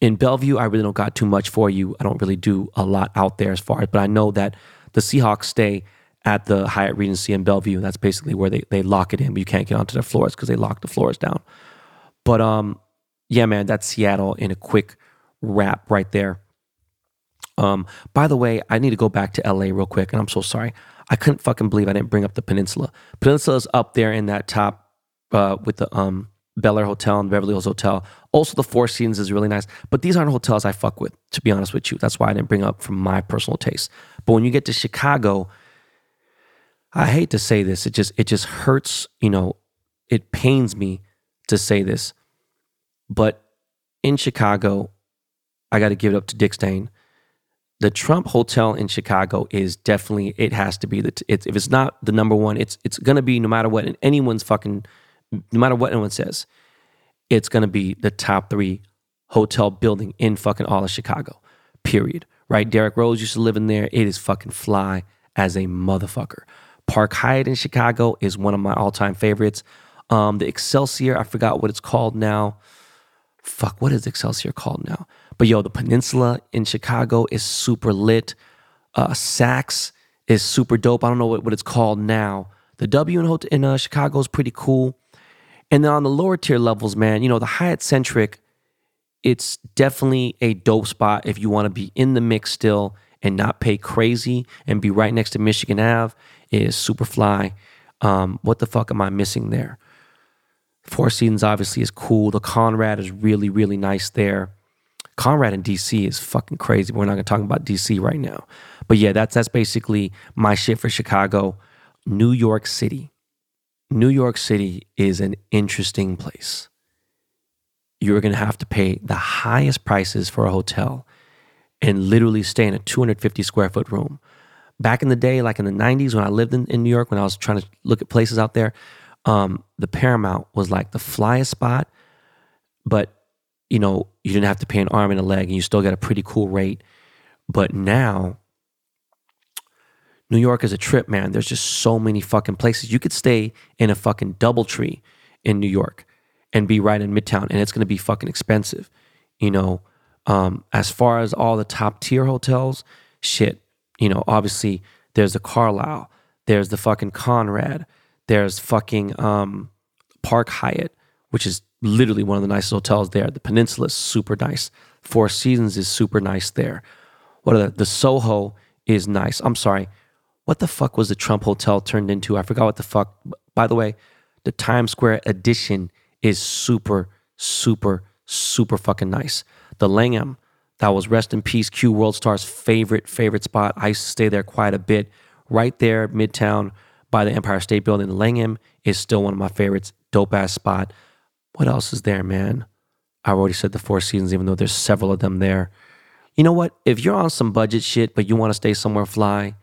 in Bellevue, I really don't got too much for you. I don't really do a lot out there as far as, but I know that the Seahawks stay at the Hyatt Regency in Bellevue. And that's basically where they, they lock it in, but you can't get onto their floors because they lock the floors down. But um, yeah, man, that's Seattle in a quick wrap right there. Um, by the way, I need to go back to LA real quick, and I'm so sorry. I couldn't fucking believe I didn't bring up the Peninsula. Peninsula is up there in that top uh, with the um, Bel Air Hotel and Beverly Hills Hotel. Also, the Four Seasons is really nice, but these aren't hotels I fuck with, to be honest with you. That's why I didn't bring up from my personal taste. But when you get to Chicago, I hate to say this, it just it just hurts, you know, it pains me to say this, but in Chicago, I got to give it up to Dick Stain the Trump Hotel in Chicago is definitely it has to be the it's, if it's not the number one, it's it's gonna be no matter what and anyone's fucking no matter what anyone says, it's gonna be the top three hotel building in fucking all of Chicago. Period. Right? Derrick Rose used to live in there. It is fucking fly as a motherfucker. Park Hyatt in Chicago is one of my all-time favorites. Um, the Excelsior, I forgot what it's called now. Fuck, what is Excelsior called now? But yo, the peninsula in Chicago is super lit. Uh, Saks is super dope. I don't know what, what it's called now. The W in, in uh, Chicago is pretty cool. And then on the lower tier levels, man, you know, the Hyatt Centric, it's definitely a dope spot if you want to be in the mix still and not pay crazy and be right next to Michigan Ave. Is super fly. Um, what the fuck am I missing there? Four Seasons obviously is cool. The Conrad is really, really nice there. Conrad in DC is fucking crazy. We're not gonna talk about DC right now. But yeah, that's that's basically my shit for Chicago. New York City. New York City is an interesting place. You're gonna have to pay the highest prices for a hotel and literally stay in a 250 square foot room. Back in the day, like in the 90s when I lived in, in New York, when I was trying to look at places out there, um, the Paramount was like the flyest spot, but you know, you didn't have to pay an arm and a leg and you still got a pretty cool rate. But now, New York is a trip, man. There's just so many fucking places. You could stay in a fucking Doubletree in New York and be right in Midtown, and it's gonna be fucking expensive. You know, um, as far as all the top tier hotels, shit, you know, obviously there's the Carlyle, there's the fucking Conrad, there's fucking um, Park Hyatt, which is literally one of the nicest hotels there. The Peninsula is super nice. Four Seasons is super nice there. What the, the Soho is nice. I'm sorry. What the fuck was the Trump Hotel turned into? I forgot what the fuck. By the way, the Times Square edition is super, super, super fucking nice. The Langham, that was rest in peace, Q World Star's favorite, favorite spot. I used to stay there quite a bit. Right there, Midtown by the Empire State Building. The Langham is still one of my favorites. Dope ass spot. What else is there, man? I already said the Four Seasons, even though there's several of them there. You know what? If you're on some budget shit, but you want to stay somewhere fly,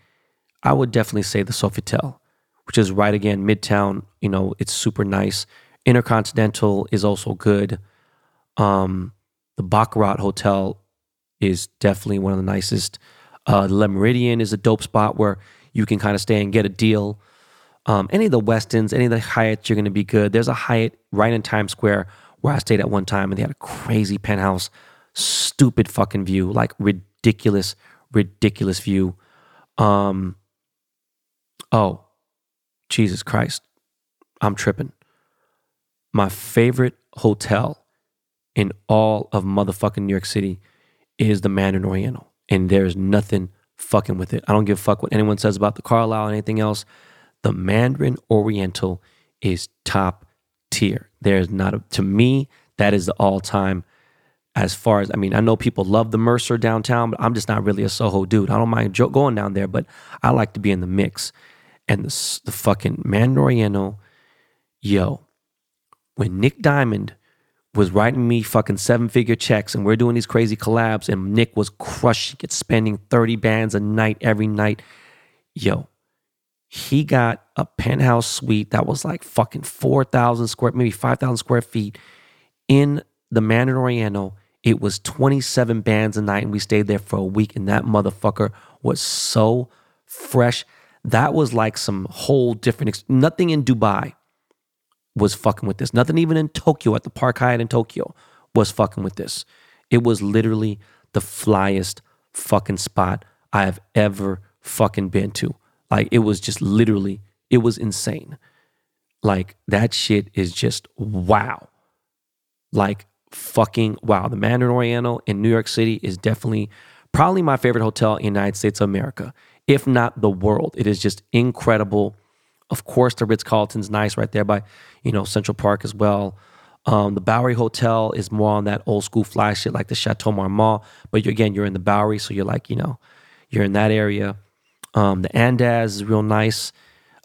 I would definitely say the Sofitel, which is right again, Midtown. You know, it's super nice. Intercontinental is also good. Um, the Baccarat Hotel is definitely one of the nicest. Uh, the Le Méridien is a dope spot where you can kind of stay and get a deal. Um, any of the Westins, any of the Hyatts, you're going to be good. There's a Hyatt right in Times Square where I stayed at one time, and they had a crazy penthouse, stupid fucking view, like ridiculous, ridiculous view. Um, oh, Jesus Christ, I'm tripping. My favorite hotel in all of motherfucking New York City is the Mandarin Oriental, and there's nothing fucking with it. I don't give a fuck what anyone says about the Carlyle or anything else the Mandarin Oriental is top tier. There's not a, to me, that is the all time as far as I mean, I know people love the Mercer downtown, but I'm just not really a Soho dude. I don't mind going down there, but I like to be in the mix. And the, the fucking Mandarin Oriental, yo, when Nick Diamond was writing me fucking seven figure checks and we're doing these crazy collabs and Nick was crushing it, spending 30 bands a night every night. Yo, he got a penthouse suite that was like fucking 4,000 square, maybe 5,000 square feet in the Mandarin Oriental. It was 27 bands a night and we stayed there for a week and that motherfucker was so fresh. That was like some whole different, nothing in Dubai was fucking with this. Nothing even in Tokyo at the Park Hyatt in Tokyo was fucking with this. It was literally the flyest fucking spot I have ever fucking been to. Like it was just literally, it was insane. Like that shit is just wow. Like fucking wow. The Mandarin Oriental in New York City is definitely probably my favorite hotel in the United States of America, if not the world. It is just incredible. Of course, the Ritz Carlton's nice right there by, you know, Central Park as well. Um, the Bowery Hotel is more on that old school fly shit like the Chateau Marmont. But you, again, you're in the Bowery, so you're like, you know, you're in that area. Um, the Andaz is real nice,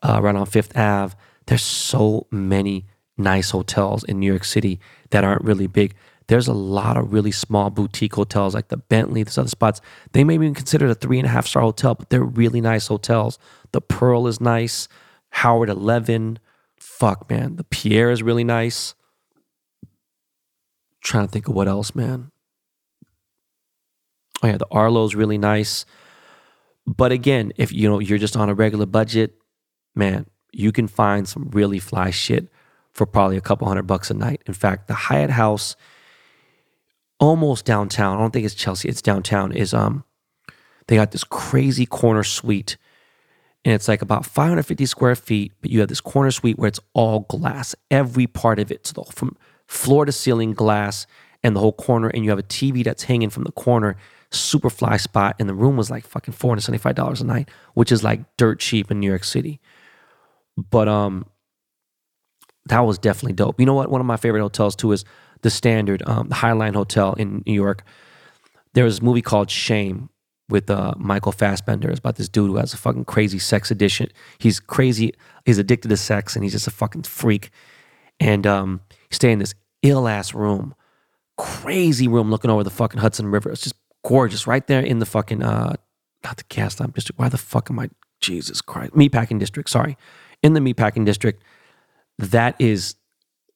uh, right on Fifth Ave. There's so many nice hotels in New York City that aren't really big. There's a lot of really small boutique hotels like the Bentley, there's other spots. They may be considered a three and a half star hotel, but they're really nice hotels. The Pearl is nice. Howard 11. Fuck, man. The Pierre is really nice. trying to think of what else, man. Oh yeah, the Arlo's really nice. But again, if you know you're just on a regular budget, man, you can find some really fly shit for probably a couple hundred bucks a night. In fact, the Hyatt House, almost downtown. I don't think it's Chelsea. It's downtown. Is um, they got this crazy corner suite, and it's like about 550 square feet. But you have this corner suite where it's all glass, every part of it, so the, from floor to ceiling glass, and the whole corner. And you have a TV that's hanging from the corner super fly spot, and the room was like fucking four hundred seventy five dollars a night, which is like dirt cheap in New York City. But um, that was definitely dope. You know what? One of my favorite hotels too is the Standard, um, the Highline Hotel in New York. There was a movie called Shame with uh, Michael Fassbender. It's about this dude who has a fucking crazy sex addiction. He's crazy. He's addicted to sex, and he's just a fucking freak. And um, he's staying in this ill ass room, crazy room, looking over the fucking Hudson River. It's just gorgeous, right there in the fucking uh, not the Gaslamp district. Why the fuck am I? Jesus Christ, meatpacking district. Sorry, in the meatpacking district. That is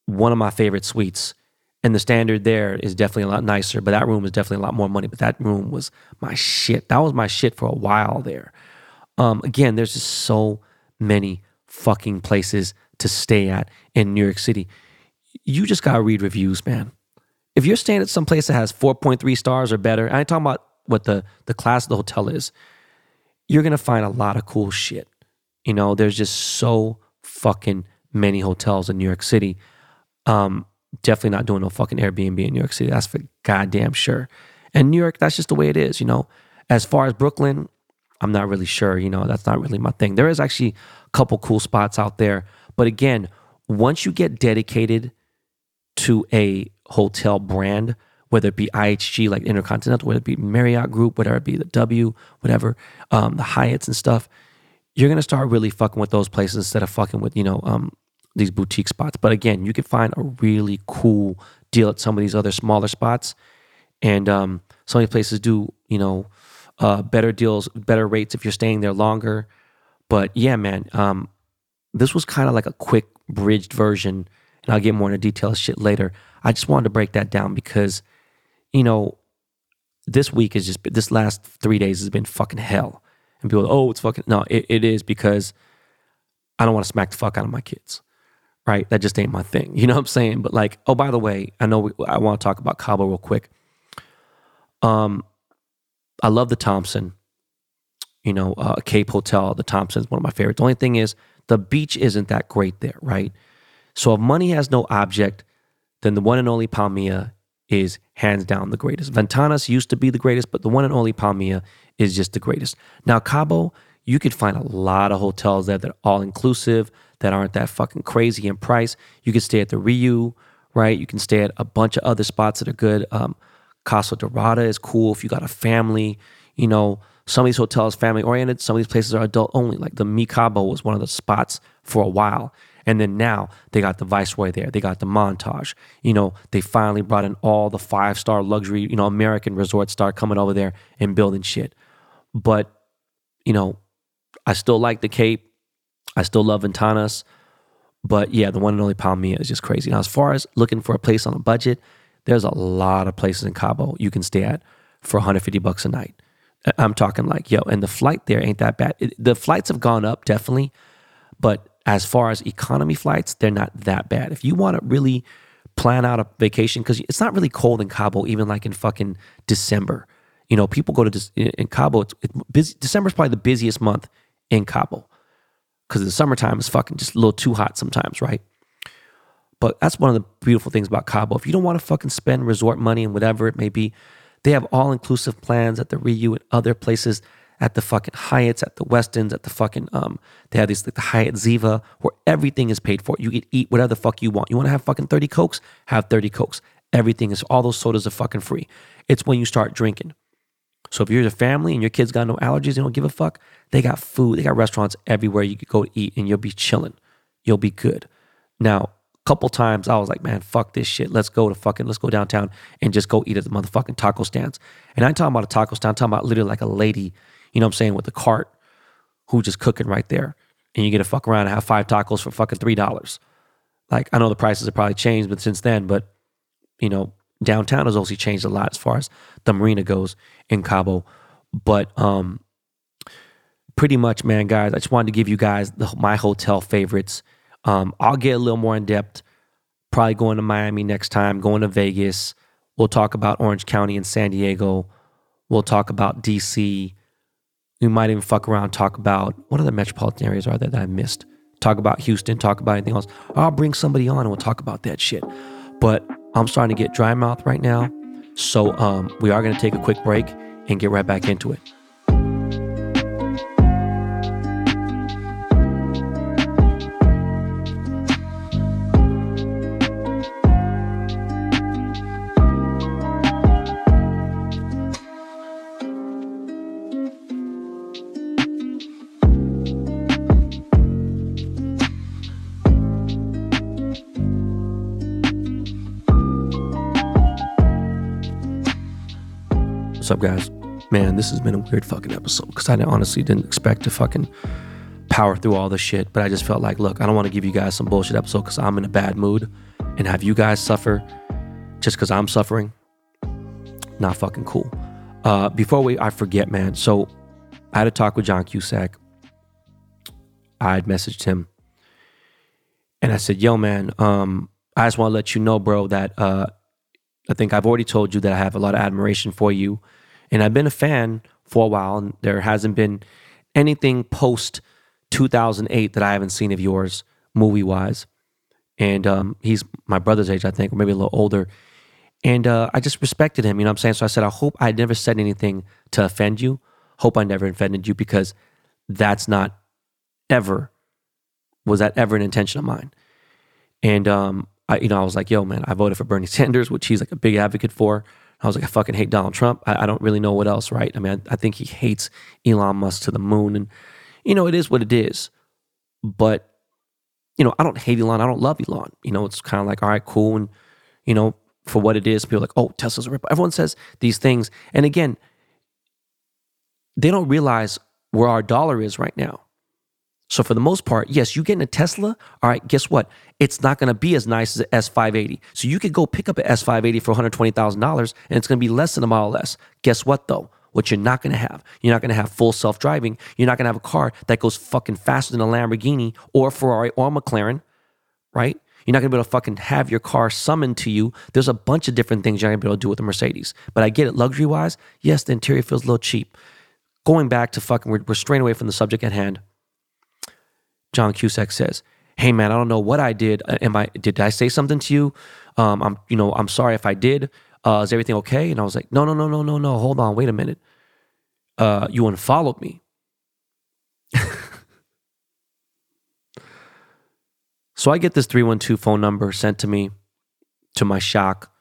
one of my favorite suites. And the standard there is definitely a lot nicer, but that room is definitely a lot more money. But that room was my shit. That was my shit for a while there. Um, again, there's just so many fucking places to stay at in New York City. You just gotta read reviews, man. If you're staying at some place that has 4.3 stars or better, I ain't talking about what the, the class of the hotel is, you're gonna find a lot of cool shit. You know, there's just so fucking many hotels in New York City. Um, definitely not doing no fucking Airbnb in New York City. That's for goddamn sure. And New York, that's just the way it is, you know. As far as Brooklyn, I'm not really sure, you know, that's not really my thing. There is actually a couple cool spots out there. But again, once you get dedicated to a hotel brand, whether it be IHG like Intercontinental, whether it be Marriott Group, whether it be the W, whatever, um, the Hyatts and stuff, you're gonna start really fucking with those places instead of fucking with you know um, these boutique spots. But again, you can find a really cool deal at some of these other smaller spots, and um, some of these places do you know uh, better deals, better rates if you're staying there longer. But yeah, man, um, this was kind of like a quick bridged version, and I'll get more into details shit later. I just wanted to break that down because you know this week is just this last three days has been fucking hell. And people, are, oh, it's fucking no, it, it is because I don't want to smack the fuck out of my kids right? That just ain't my thing. You know what I'm saying? But like, oh, by the way, I know we, I want to talk about Cabo real quick. Um, I love the Thompson. You know, uh, Cape Hotel, the Thompson is one of my favorites. The only thing is, the beach isn't that great there, right? So if money has no object, then the one and only Palmilla is hands down the greatest. Ventanas used to be the greatest, but the one and only Palmilla is just the greatest. Now, Cabo, you could find a lot of hotels there that are all inclusive that aren't that fucking crazy in price. You can stay at the Riu, right? You can stay at a bunch of other spots that are good. Um, Casa Dorada is cool if you got a family. You know, some of these hotels family oriented. Some of these places are adult only. Like the Mi Cabo was one of the spots for a while, And then now they got the Viceroy there. They got the Montage. You know, they finally brought in all the five star luxury, you know, American resort star coming over there and building shit. But, you know, I still like the Cape. I still love Ventanas. But yeah, the one and only Palmilla is just crazy. Now, as far as looking for a place on a budget, there's a lot of places in Cabo you can stay at for 150 bucks a night. I'm talking like, yo, and the flight there ain't that bad. It, the flights have gone up, definitely. But as far as economy flights, they're not that bad. If you want to really plan out a vacation, because it's not really cold in Cabo, even like in fucking December. You know, people go to in Cabo. It's, it's busy. December's probably the busiest month in Cabo because the summertime is fucking just a little too hot sometimes, right? But that's one of the beautiful things about Cabo. If you don't want to fucking spend resort money and whatever it may be, they have all inclusive plans at the Riu and other places at the fucking Hyatts, at the Westins, at the fucking um, they have these like the Hyatt Ziva where everything is paid for. You can eat whatever the fuck you want. You want to have fucking 30 Cokes? Have 30 Cokes. Everything is all those sodas are fucking free. It's when you start drinking. So if you're a family and your kids got no allergies, they don't give a fuck, they got food, they got restaurants everywhere you could go eat and you'll be chilling. You'll be good. Now, a couple times I was like, man, fuck this shit. Let's go to fucking, let's go downtown and just go eat at the motherfucking taco stands. And I'm talking about a taco stand, I'm talking about literally like a lady, you know what I'm saying, with a cart who just cooking right there. And you get to fuck around and have five tacos for fucking $3. Like, I know the prices have probably changed but since then, but, you know, downtown has also changed a lot as far as the marina goes in Cabo. But, um, pretty much, man, guys, I just wanted to give you guys the, my hotel favorites um, I'll get a little more in depth. Probably going to Miami next time, going to Vegas. We'll talk about Orange County and San Diego. We'll talk about DC. We might even fuck around, talk about what other metropolitan areas are there that I missed. Talk about Houston, talk about anything else. I'll bring somebody on and we'll talk about that shit. But I'm starting to get dry mouth right now. So um, we are going to take a quick break and get right back into it. What's up, guys? Man, this has been a weird fucking episode because I honestly didn't expect to fucking power through all this shit. But I just felt like, look, I don't want to give you guys some bullshit episode because I'm in a bad mood and have you guys suffer just because I'm suffering. Not fucking cool. Uh, before we, I forget, man. So I had a talk with John Cusack. I had messaged him and I said, yo, man, um, I just want to let you know, bro, that uh, I think I've already told you that I have a lot of admiration for you and I've been a fan for a while, and there hasn't been anything post 2008 that I haven't seen of yours movie wise. And um, he's my brother's age, I think, or maybe a little older. And uh, I just respected him, you know what I'm saying? So I said, I hope I never said anything to offend you. Hope I never offended you because that's not ever, was that ever an intention of mine? And um, I, you know, I was like, yo, man, I voted for Bernie Sanders, which he's like a big advocate for. I was like, I fucking hate Donald Trump. I, I don't really know what else, right? I mean, I, I, think he hates Elon Musk to the moon. And, you know, it is what it is. But, you know, I don't hate Elon. I don't love Elon. You know, it's kind of like, all right, cool. And, you know, for what it is, people are like, oh, Tesla's a rip. Everyone says these things. And again, they don't realize where our dollar is right now. So for the most part, yes, you getting a Tesla. All right, guess what? It's not going to be as nice as an S580. So you could go pick up an S580 for $120,000 and it's going to be less than a Model S. Guess what though? What you're not going to have, you're not going to have full self driving. You're not going to have a car that goes fucking faster than a Lamborghini or Ferrari or McLaren, right? You're not gonna be able to fucking have your car summoned to you. There's a bunch of different things you're not gonna be able to do with a Mercedes. But I get it, luxury wise, yes, the interior feels a little cheap. Going back to fucking, we're, we're straying away from the subject at hand. John Cusack says, "Hey man, I don't know what I did. Uh, am I did I say something to you? Um, I'm you know I'm sorry if I did. Uh, is everything okay?" And I was like, "No, no, no, no, no, no. Hold on, wait a minute. Uh, you unfollowed me." so I get this three one two phone number sent to me, to my shock.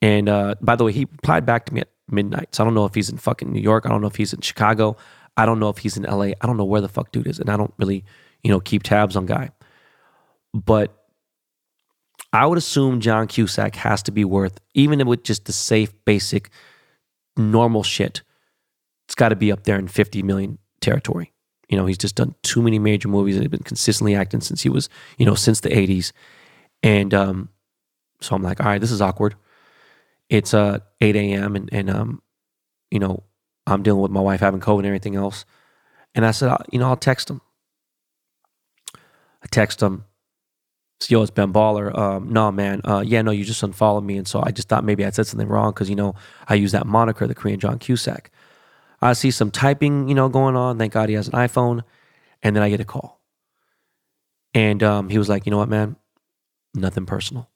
And uh, by the way, he replied back to me at midnight. So I don't know if he's in fucking New York. I don't know if he's in Chicago. I don't know if he's in LA. I don't know where the fuck dude is, and I don't really, you know, keep tabs on guy. but I would assume John Cusack has to be worth, even with just the safe, basic, normal shit, it's got to be up there in 50 million territory. You know, he's just done too many major movies and he's been consistently acting since he was, you know, since the 80s. And um, so I'm like, all right, this is awkward. It's uh 8 a.m. and and um, you know, I'm dealing with my wife having COVID and everything else. And I said, you know, I'll text him. I text him. So, yo, it's Ben Baller. Um, no, man. Uh, yeah, no, you just unfollowed me. And so I just thought maybe I said something wrong because, you know, I use that moniker, the Korean John Cusack. I see some typing, you know, going on. Thank God he has an iPhone. And then I get a call. And um, he was like, you know what, man? Nothing personal.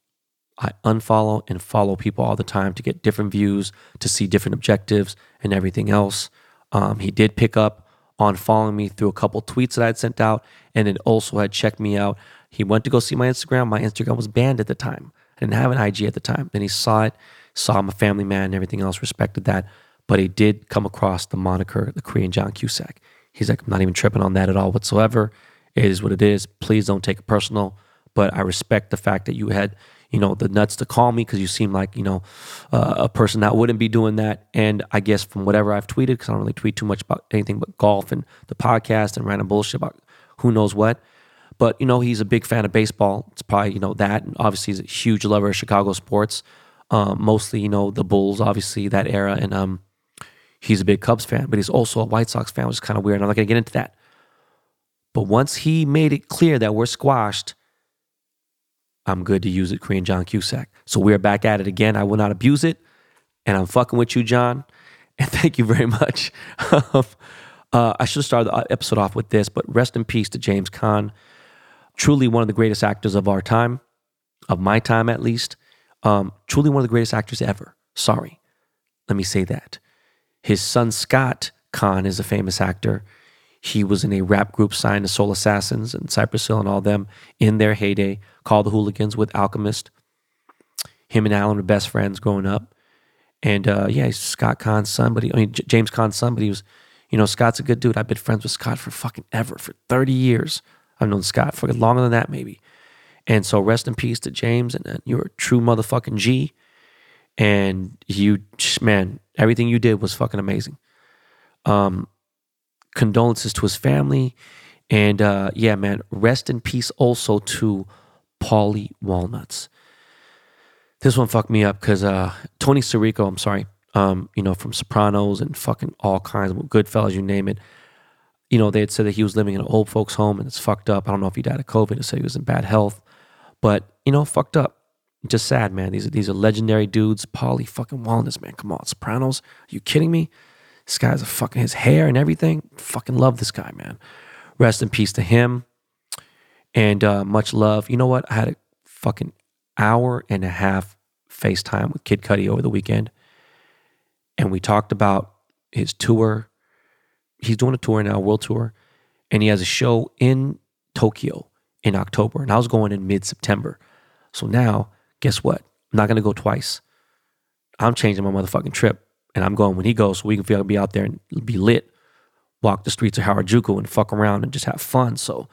I unfollow and follow people all the time to get different views, to see different objectives and everything else. Um, he did pick up on following me through a couple tweets that I had sent out, and then also had checked me out. He went to go see my Instagram. My Instagram was banned at the time. I didn't have an IG at the time. Then he saw it, saw I'm a family man and everything else, respected that. But he did come across the moniker, the Korean John Cusack. He's like, I'm not even tripping on that at all whatsoever. It is what it is. Please don't take it personal. But I respect the fact that you had you know, the nuts to call me because you seem like, you know, uh, a person that wouldn't be doing that. And I guess from whatever I've tweeted, because I don't really tweet too much about anything but golf and the podcast and random bullshit about who knows what. But, you know, he's a big fan of baseball. It's probably, you know, that. And obviously, he's a huge lover of Chicago sports. Um, mostly, you know, the Bulls, obviously, that era. And um, he's a big Cubs fan, but he's also a White Sox fan, which is kind of weird. I'm not going to get into that. But once he made it clear that we're squashed, I'm good to use it, Korean John Cusack. So we're back at it again. I will not abuse it. And I'm fucking with you, John. And thank you very much. uh, I should have started the episode off with this, but rest in peace to James Caan. Truly one of the greatest actors of our time, of my time at least. Um, truly one of the greatest actors ever. Sorry. Let me say that. His son Scott Caan is a famous actor. He was in a rap group signed to Soul Assassins and Cypress Hill and all them in their heyday, called the Whooliganz with Alchemist. Him and Alan were best friends growing up. And uh, yeah, he's Scott Caan's son, but he, I mean, J- James Caan's son, but he was, you know, Scott's a good dude. I've been friends with Scott for fucking ever, for 30 years. I've known Scott for longer than that, maybe. And so rest in peace to James. And, and you're a true motherfucking G. And you, man, everything you did was fucking amazing. Um, condolences to his family. And uh, yeah, man, rest in peace also to Paulie Walnuts. This one fucked me up because uh, Tony Sirico, I'm sorry, um, you know, from Sopranos and fucking all kinds of Goodfellas, you name it. You know, they had said that he was living in an old folks' home and it's fucked up. I don't know if he died of COVID. They said he was in bad health, but you know, fucked up. Just sad, man. These are these are legendary dudes. Paulie fucking Walnuts, man. Come on, Sopranos. Are you kidding me? This guy's a fucking his hair and everything. Fucking love this guy, man. Rest in peace to him. And uh, much love. You know what? I had a fucking hour and a half FaceTime with Kid Cudi over the weekend. And we talked about his tour. He's doing a tour now, world tour. And he has a show in Tokyo in October. And I was going in mid September. So now, guess what? I'm not going to go twice. I'm changing my motherfucking trip and I'm going when he goes, so we can feel be out there and be lit, walk the streets of Harajuku and fuck around and just have fun. So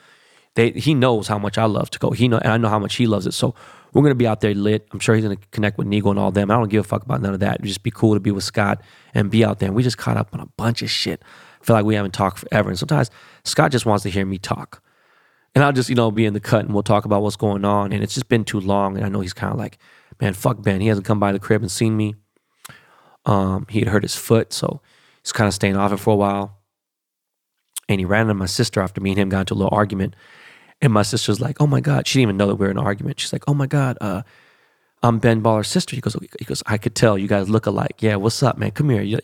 they, he knows how much I love to go. He know, and I know how much he loves it. So we're gonna be out there lit. I'm sure he's gonna connect with Nigo and all them. I don't give a fuck about none of that. It'd just be cool to be with Scott and be out there. And we just caught up on a bunch of shit. I feel like we haven't talked forever. And sometimes Scott just wants to hear me talk. And I'll just, you know, be in the cut and we'll talk about what's going on. And it's just been too long. And I know he's kind of like, man, fuck Ben. He hasn't come by the crib and seen me. Um, he had hurt his foot, so he's kind of staying off it for a while. And he ran into my sister after me and him got into a little argument. And my sister's like, "Oh my god!" She didn't even know that we were in an argument. She's like, "Oh my god, uh, I'm Ben Baller's sister." He goes, "He goes, I could tell you guys look alike. Yeah, what's up, man? Come here." He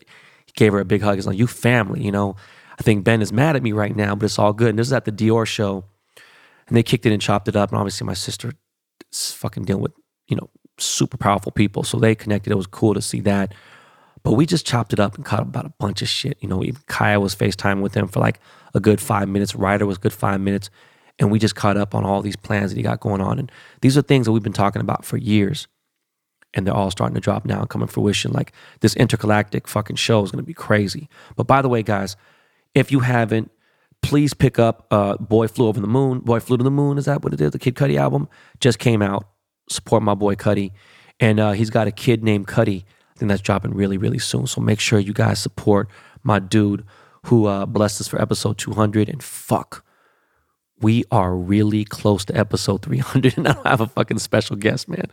gave her a big hug. He's like, "You family, you know." I think Ben is mad at me right now, but it's all good. And this is at the Dior show, and they kicked it and chopped it up. And obviously, my sister is fucking dealing with you know super powerful people, so they connected. It was cool to see that. But we just chopped it up and caught about a bunch of shit. You know, even Kaya was FaceTime with him for like a good five minutes. Ryder was good five minutes. And we just caught up on all these plans that he got going on. And these are things that we've been talking about for years. And they're all starting to drop now and come fruition. Like this Entergalactic fucking show is going to be crazy. But by the way, guys, if you haven't, please pick up uh, Boy Flew Over the Moon. Boy Flew to the Moon, is that what it is? The Kid Cudi album just came out. Support my boy Cudi. And uh, he's got a kid named Cudi. Think that's dropping really, really soon. So make sure you guys support my dude who uh, blessed us for episode 200. And fuck, we are really close to episode 300 and I don't have a fucking special guest, man.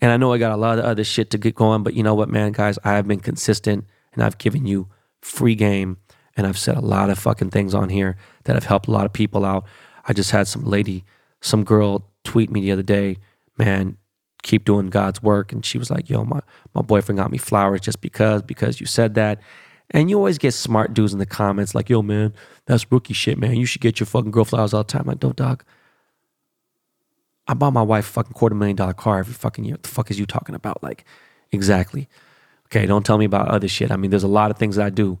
And I know I got a lot of other shit to get going, but you know what, man, guys, I have been consistent and I've given you free game and I've said a lot of fucking things on here that have helped a lot of people out. I just had some lady, some girl tweet me the other day, man, keep doing God's work. And she was like, yo, my, my boyfriend got me flowers just because, because you said that. And you always get smart dudes in the comments like, yo, man, that's rookie shit, man. You should get your fucking girl flowers all the time. I'm like, don't, dog. I bought my wife a fucking quarter million dollar car every fucking year. What the fuck is you talking about? Like, exactly. Okay, don't tell me about other shit. I mean, there's a lot of things that I do.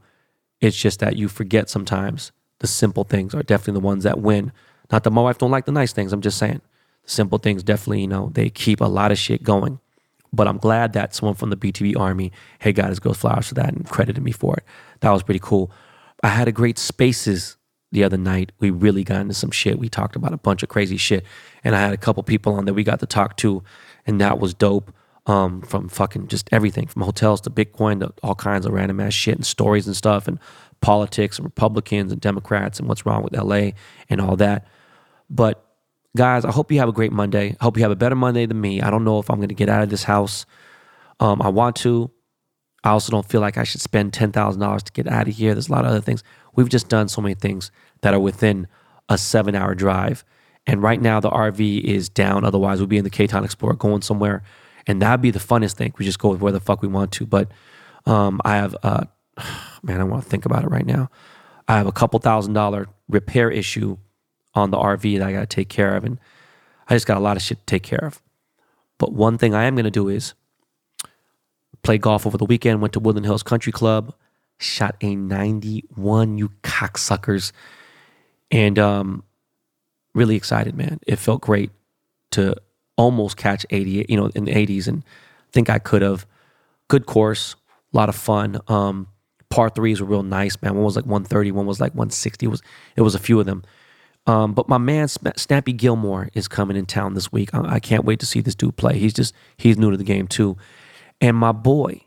It's just that you forget sometimes the simple things are definitely the ones that win. Not that my wife don't like the nice things. I'm just saying simple things definitely, you know, they keep a lot of shit going. But I'm glad that someone from the BTB Army, hey, got his girl flowers for that and credited me for it. That was pretty cool. I had a great spaces the other night. We really got into some shit. We talked about a bunch of crazy shit. And I had a couple people on that we got to talk to, and that was dope. Um, from fucking just everything, from hotels to Bitcoin to all kinds of random ass shit and stories and stuff and politics and Republicans and Democrats and what's wrong with LA and all that. But guys, I hope you have a great Monday. I hope you have a better Monday than me. I don't know if I'm going to get out of this house. Um, I want to. I also don't feel like I should spend $10,000 to get out of here. There's a lot of other things. We've just done so many things that are within a seven hour drive. And right now, the RV is down. Otherwise, we'll be in the Town Explorer going somewhere. And that'd be the funnest thing. We just go where the fuck we want to. But um, I have, uh, man, I want to think about it right now. I have a couple thousand dollar repair issue on the RV that I got to take care of. And I just got a lot of shit to take care of. But one thing I am going to do is play golf over the weekend, went to Woodland Hills Country Club, shot a 91, you cocksuckers. And um, really excited, man. It felt great to almost catch 80, you know, in the 80s and think I could have. Good course, a lot of fun. Um, par threes were real nice, man. One was like 130, one was like 160. It was it was a few of them. Um, but my man Snappy Gilmore is coming in town this week. I, can't wait to see this dude play. He's just he's new to the game too. And my boy,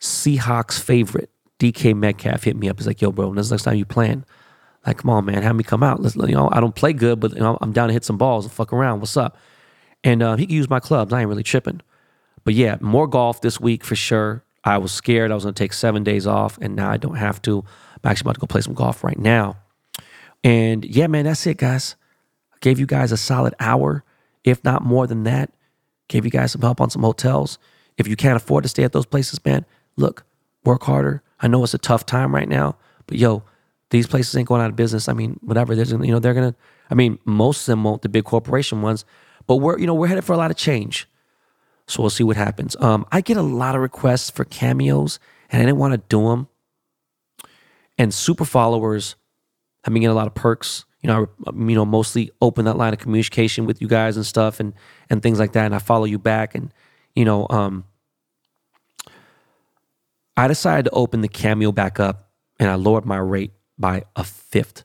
Seahawks favorite DK Metcalf hit me up. He's like, "Yo, bro, when's the next time you playing?" Like, come on, man, have me come out. Let's, you know, I don't play good, but you know, I'm down to hit some balls and fuck around. What's up? And uh, he can use my clubs. I ain't really tripping. But yeah, more golf this week for sure. I was scared I was going to take seven days off, and now I don't have to. I'm actually about to go play some golf right now. And yeah, man, that's it, guys. I gave you guys a solid hour, if not more than that. Gave you guys some help on some hotels. If you can't afford to stay at those places, man, look, work harder. I know it's a tough time right now, but yo, these places ain't going out of business. I mean, whatever. There's, you know, they're gonna. I mean, most of them won't. The big corporation ones, but we're, you know, we're headed for a lot of change. So we'll see what happens. Um, I get a lot of requests for cameos, and I didn't want to do them. And super followers have been getting a lot of perks. You know, I, you know, mostly open that line of communication with you guys and stuff, and and things like that. And I follow you back, and you know, um, I decided to open the cameo back up, and I lowered my rate by a fifth.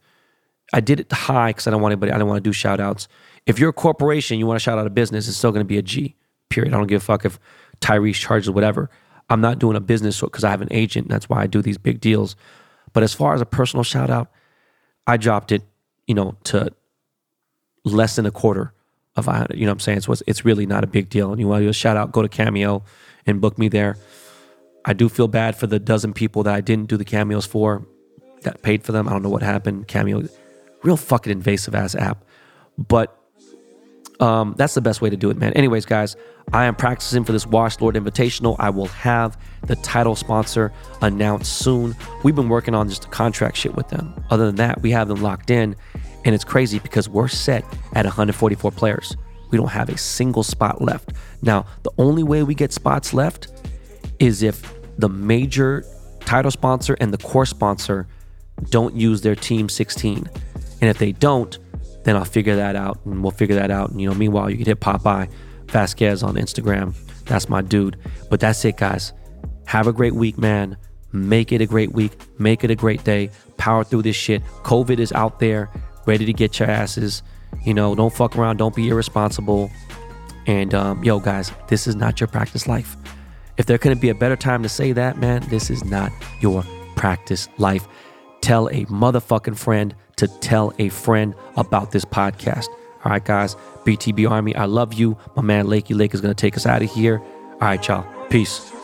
I did it high because I don't want anybody. I don't want to do shout outs. If you're a corporation, you want to shout out a business, it's still going to be a G. Period. I don't give a fuck if Tyrese charges whatever. I'm not doing a business because I have an agent. That's why I do these big deals. But as far as a personal shout out, I dropped it, you know, to less than a quarter of a You know what I'm saying? So it's, it's really not a big deal. And you want to shout out, go to Cameo and book me there. I do feel bad for the dozen people that I didn't do the cameos for that paid for them. I don't know what happened. Cameo, real fucking invasive ass app. But um, that's the best way to do it, man. Anyways, guys, I am practicing for this Wash Lord Invitational. I will have the title sponsor announced soon. We've been working on just the contract shit with them. Other than that, we have them locked in, and it's crazy because we're set at 144 players. We don't have a single spot left. Now, the only way we get spots left is if the major title sponsor and the core sponsor don't use their team 16. And if they don't, then I'll figure that out and we'll figure that out. And, you know, meanwhile, you can hit Popeye Vasquez on Instagram. That's my dude. But that's it, guys. Have a great week, man. Make it a great week. Make it a great day. Power through this shit. COVID is out there, ready to get your asses. You know, don't fuck around. Don't be irresponsible. And um, yo, guys, this is not your practice life. If there couldn't be a better time to say that, man, this is not your practice life. Tell a motherfucking friend to tell a friend about this podcast. All right, guys. BTB Army, I love you. My man Lakey Lake is going to take us out of here. All right, y'all. Peace.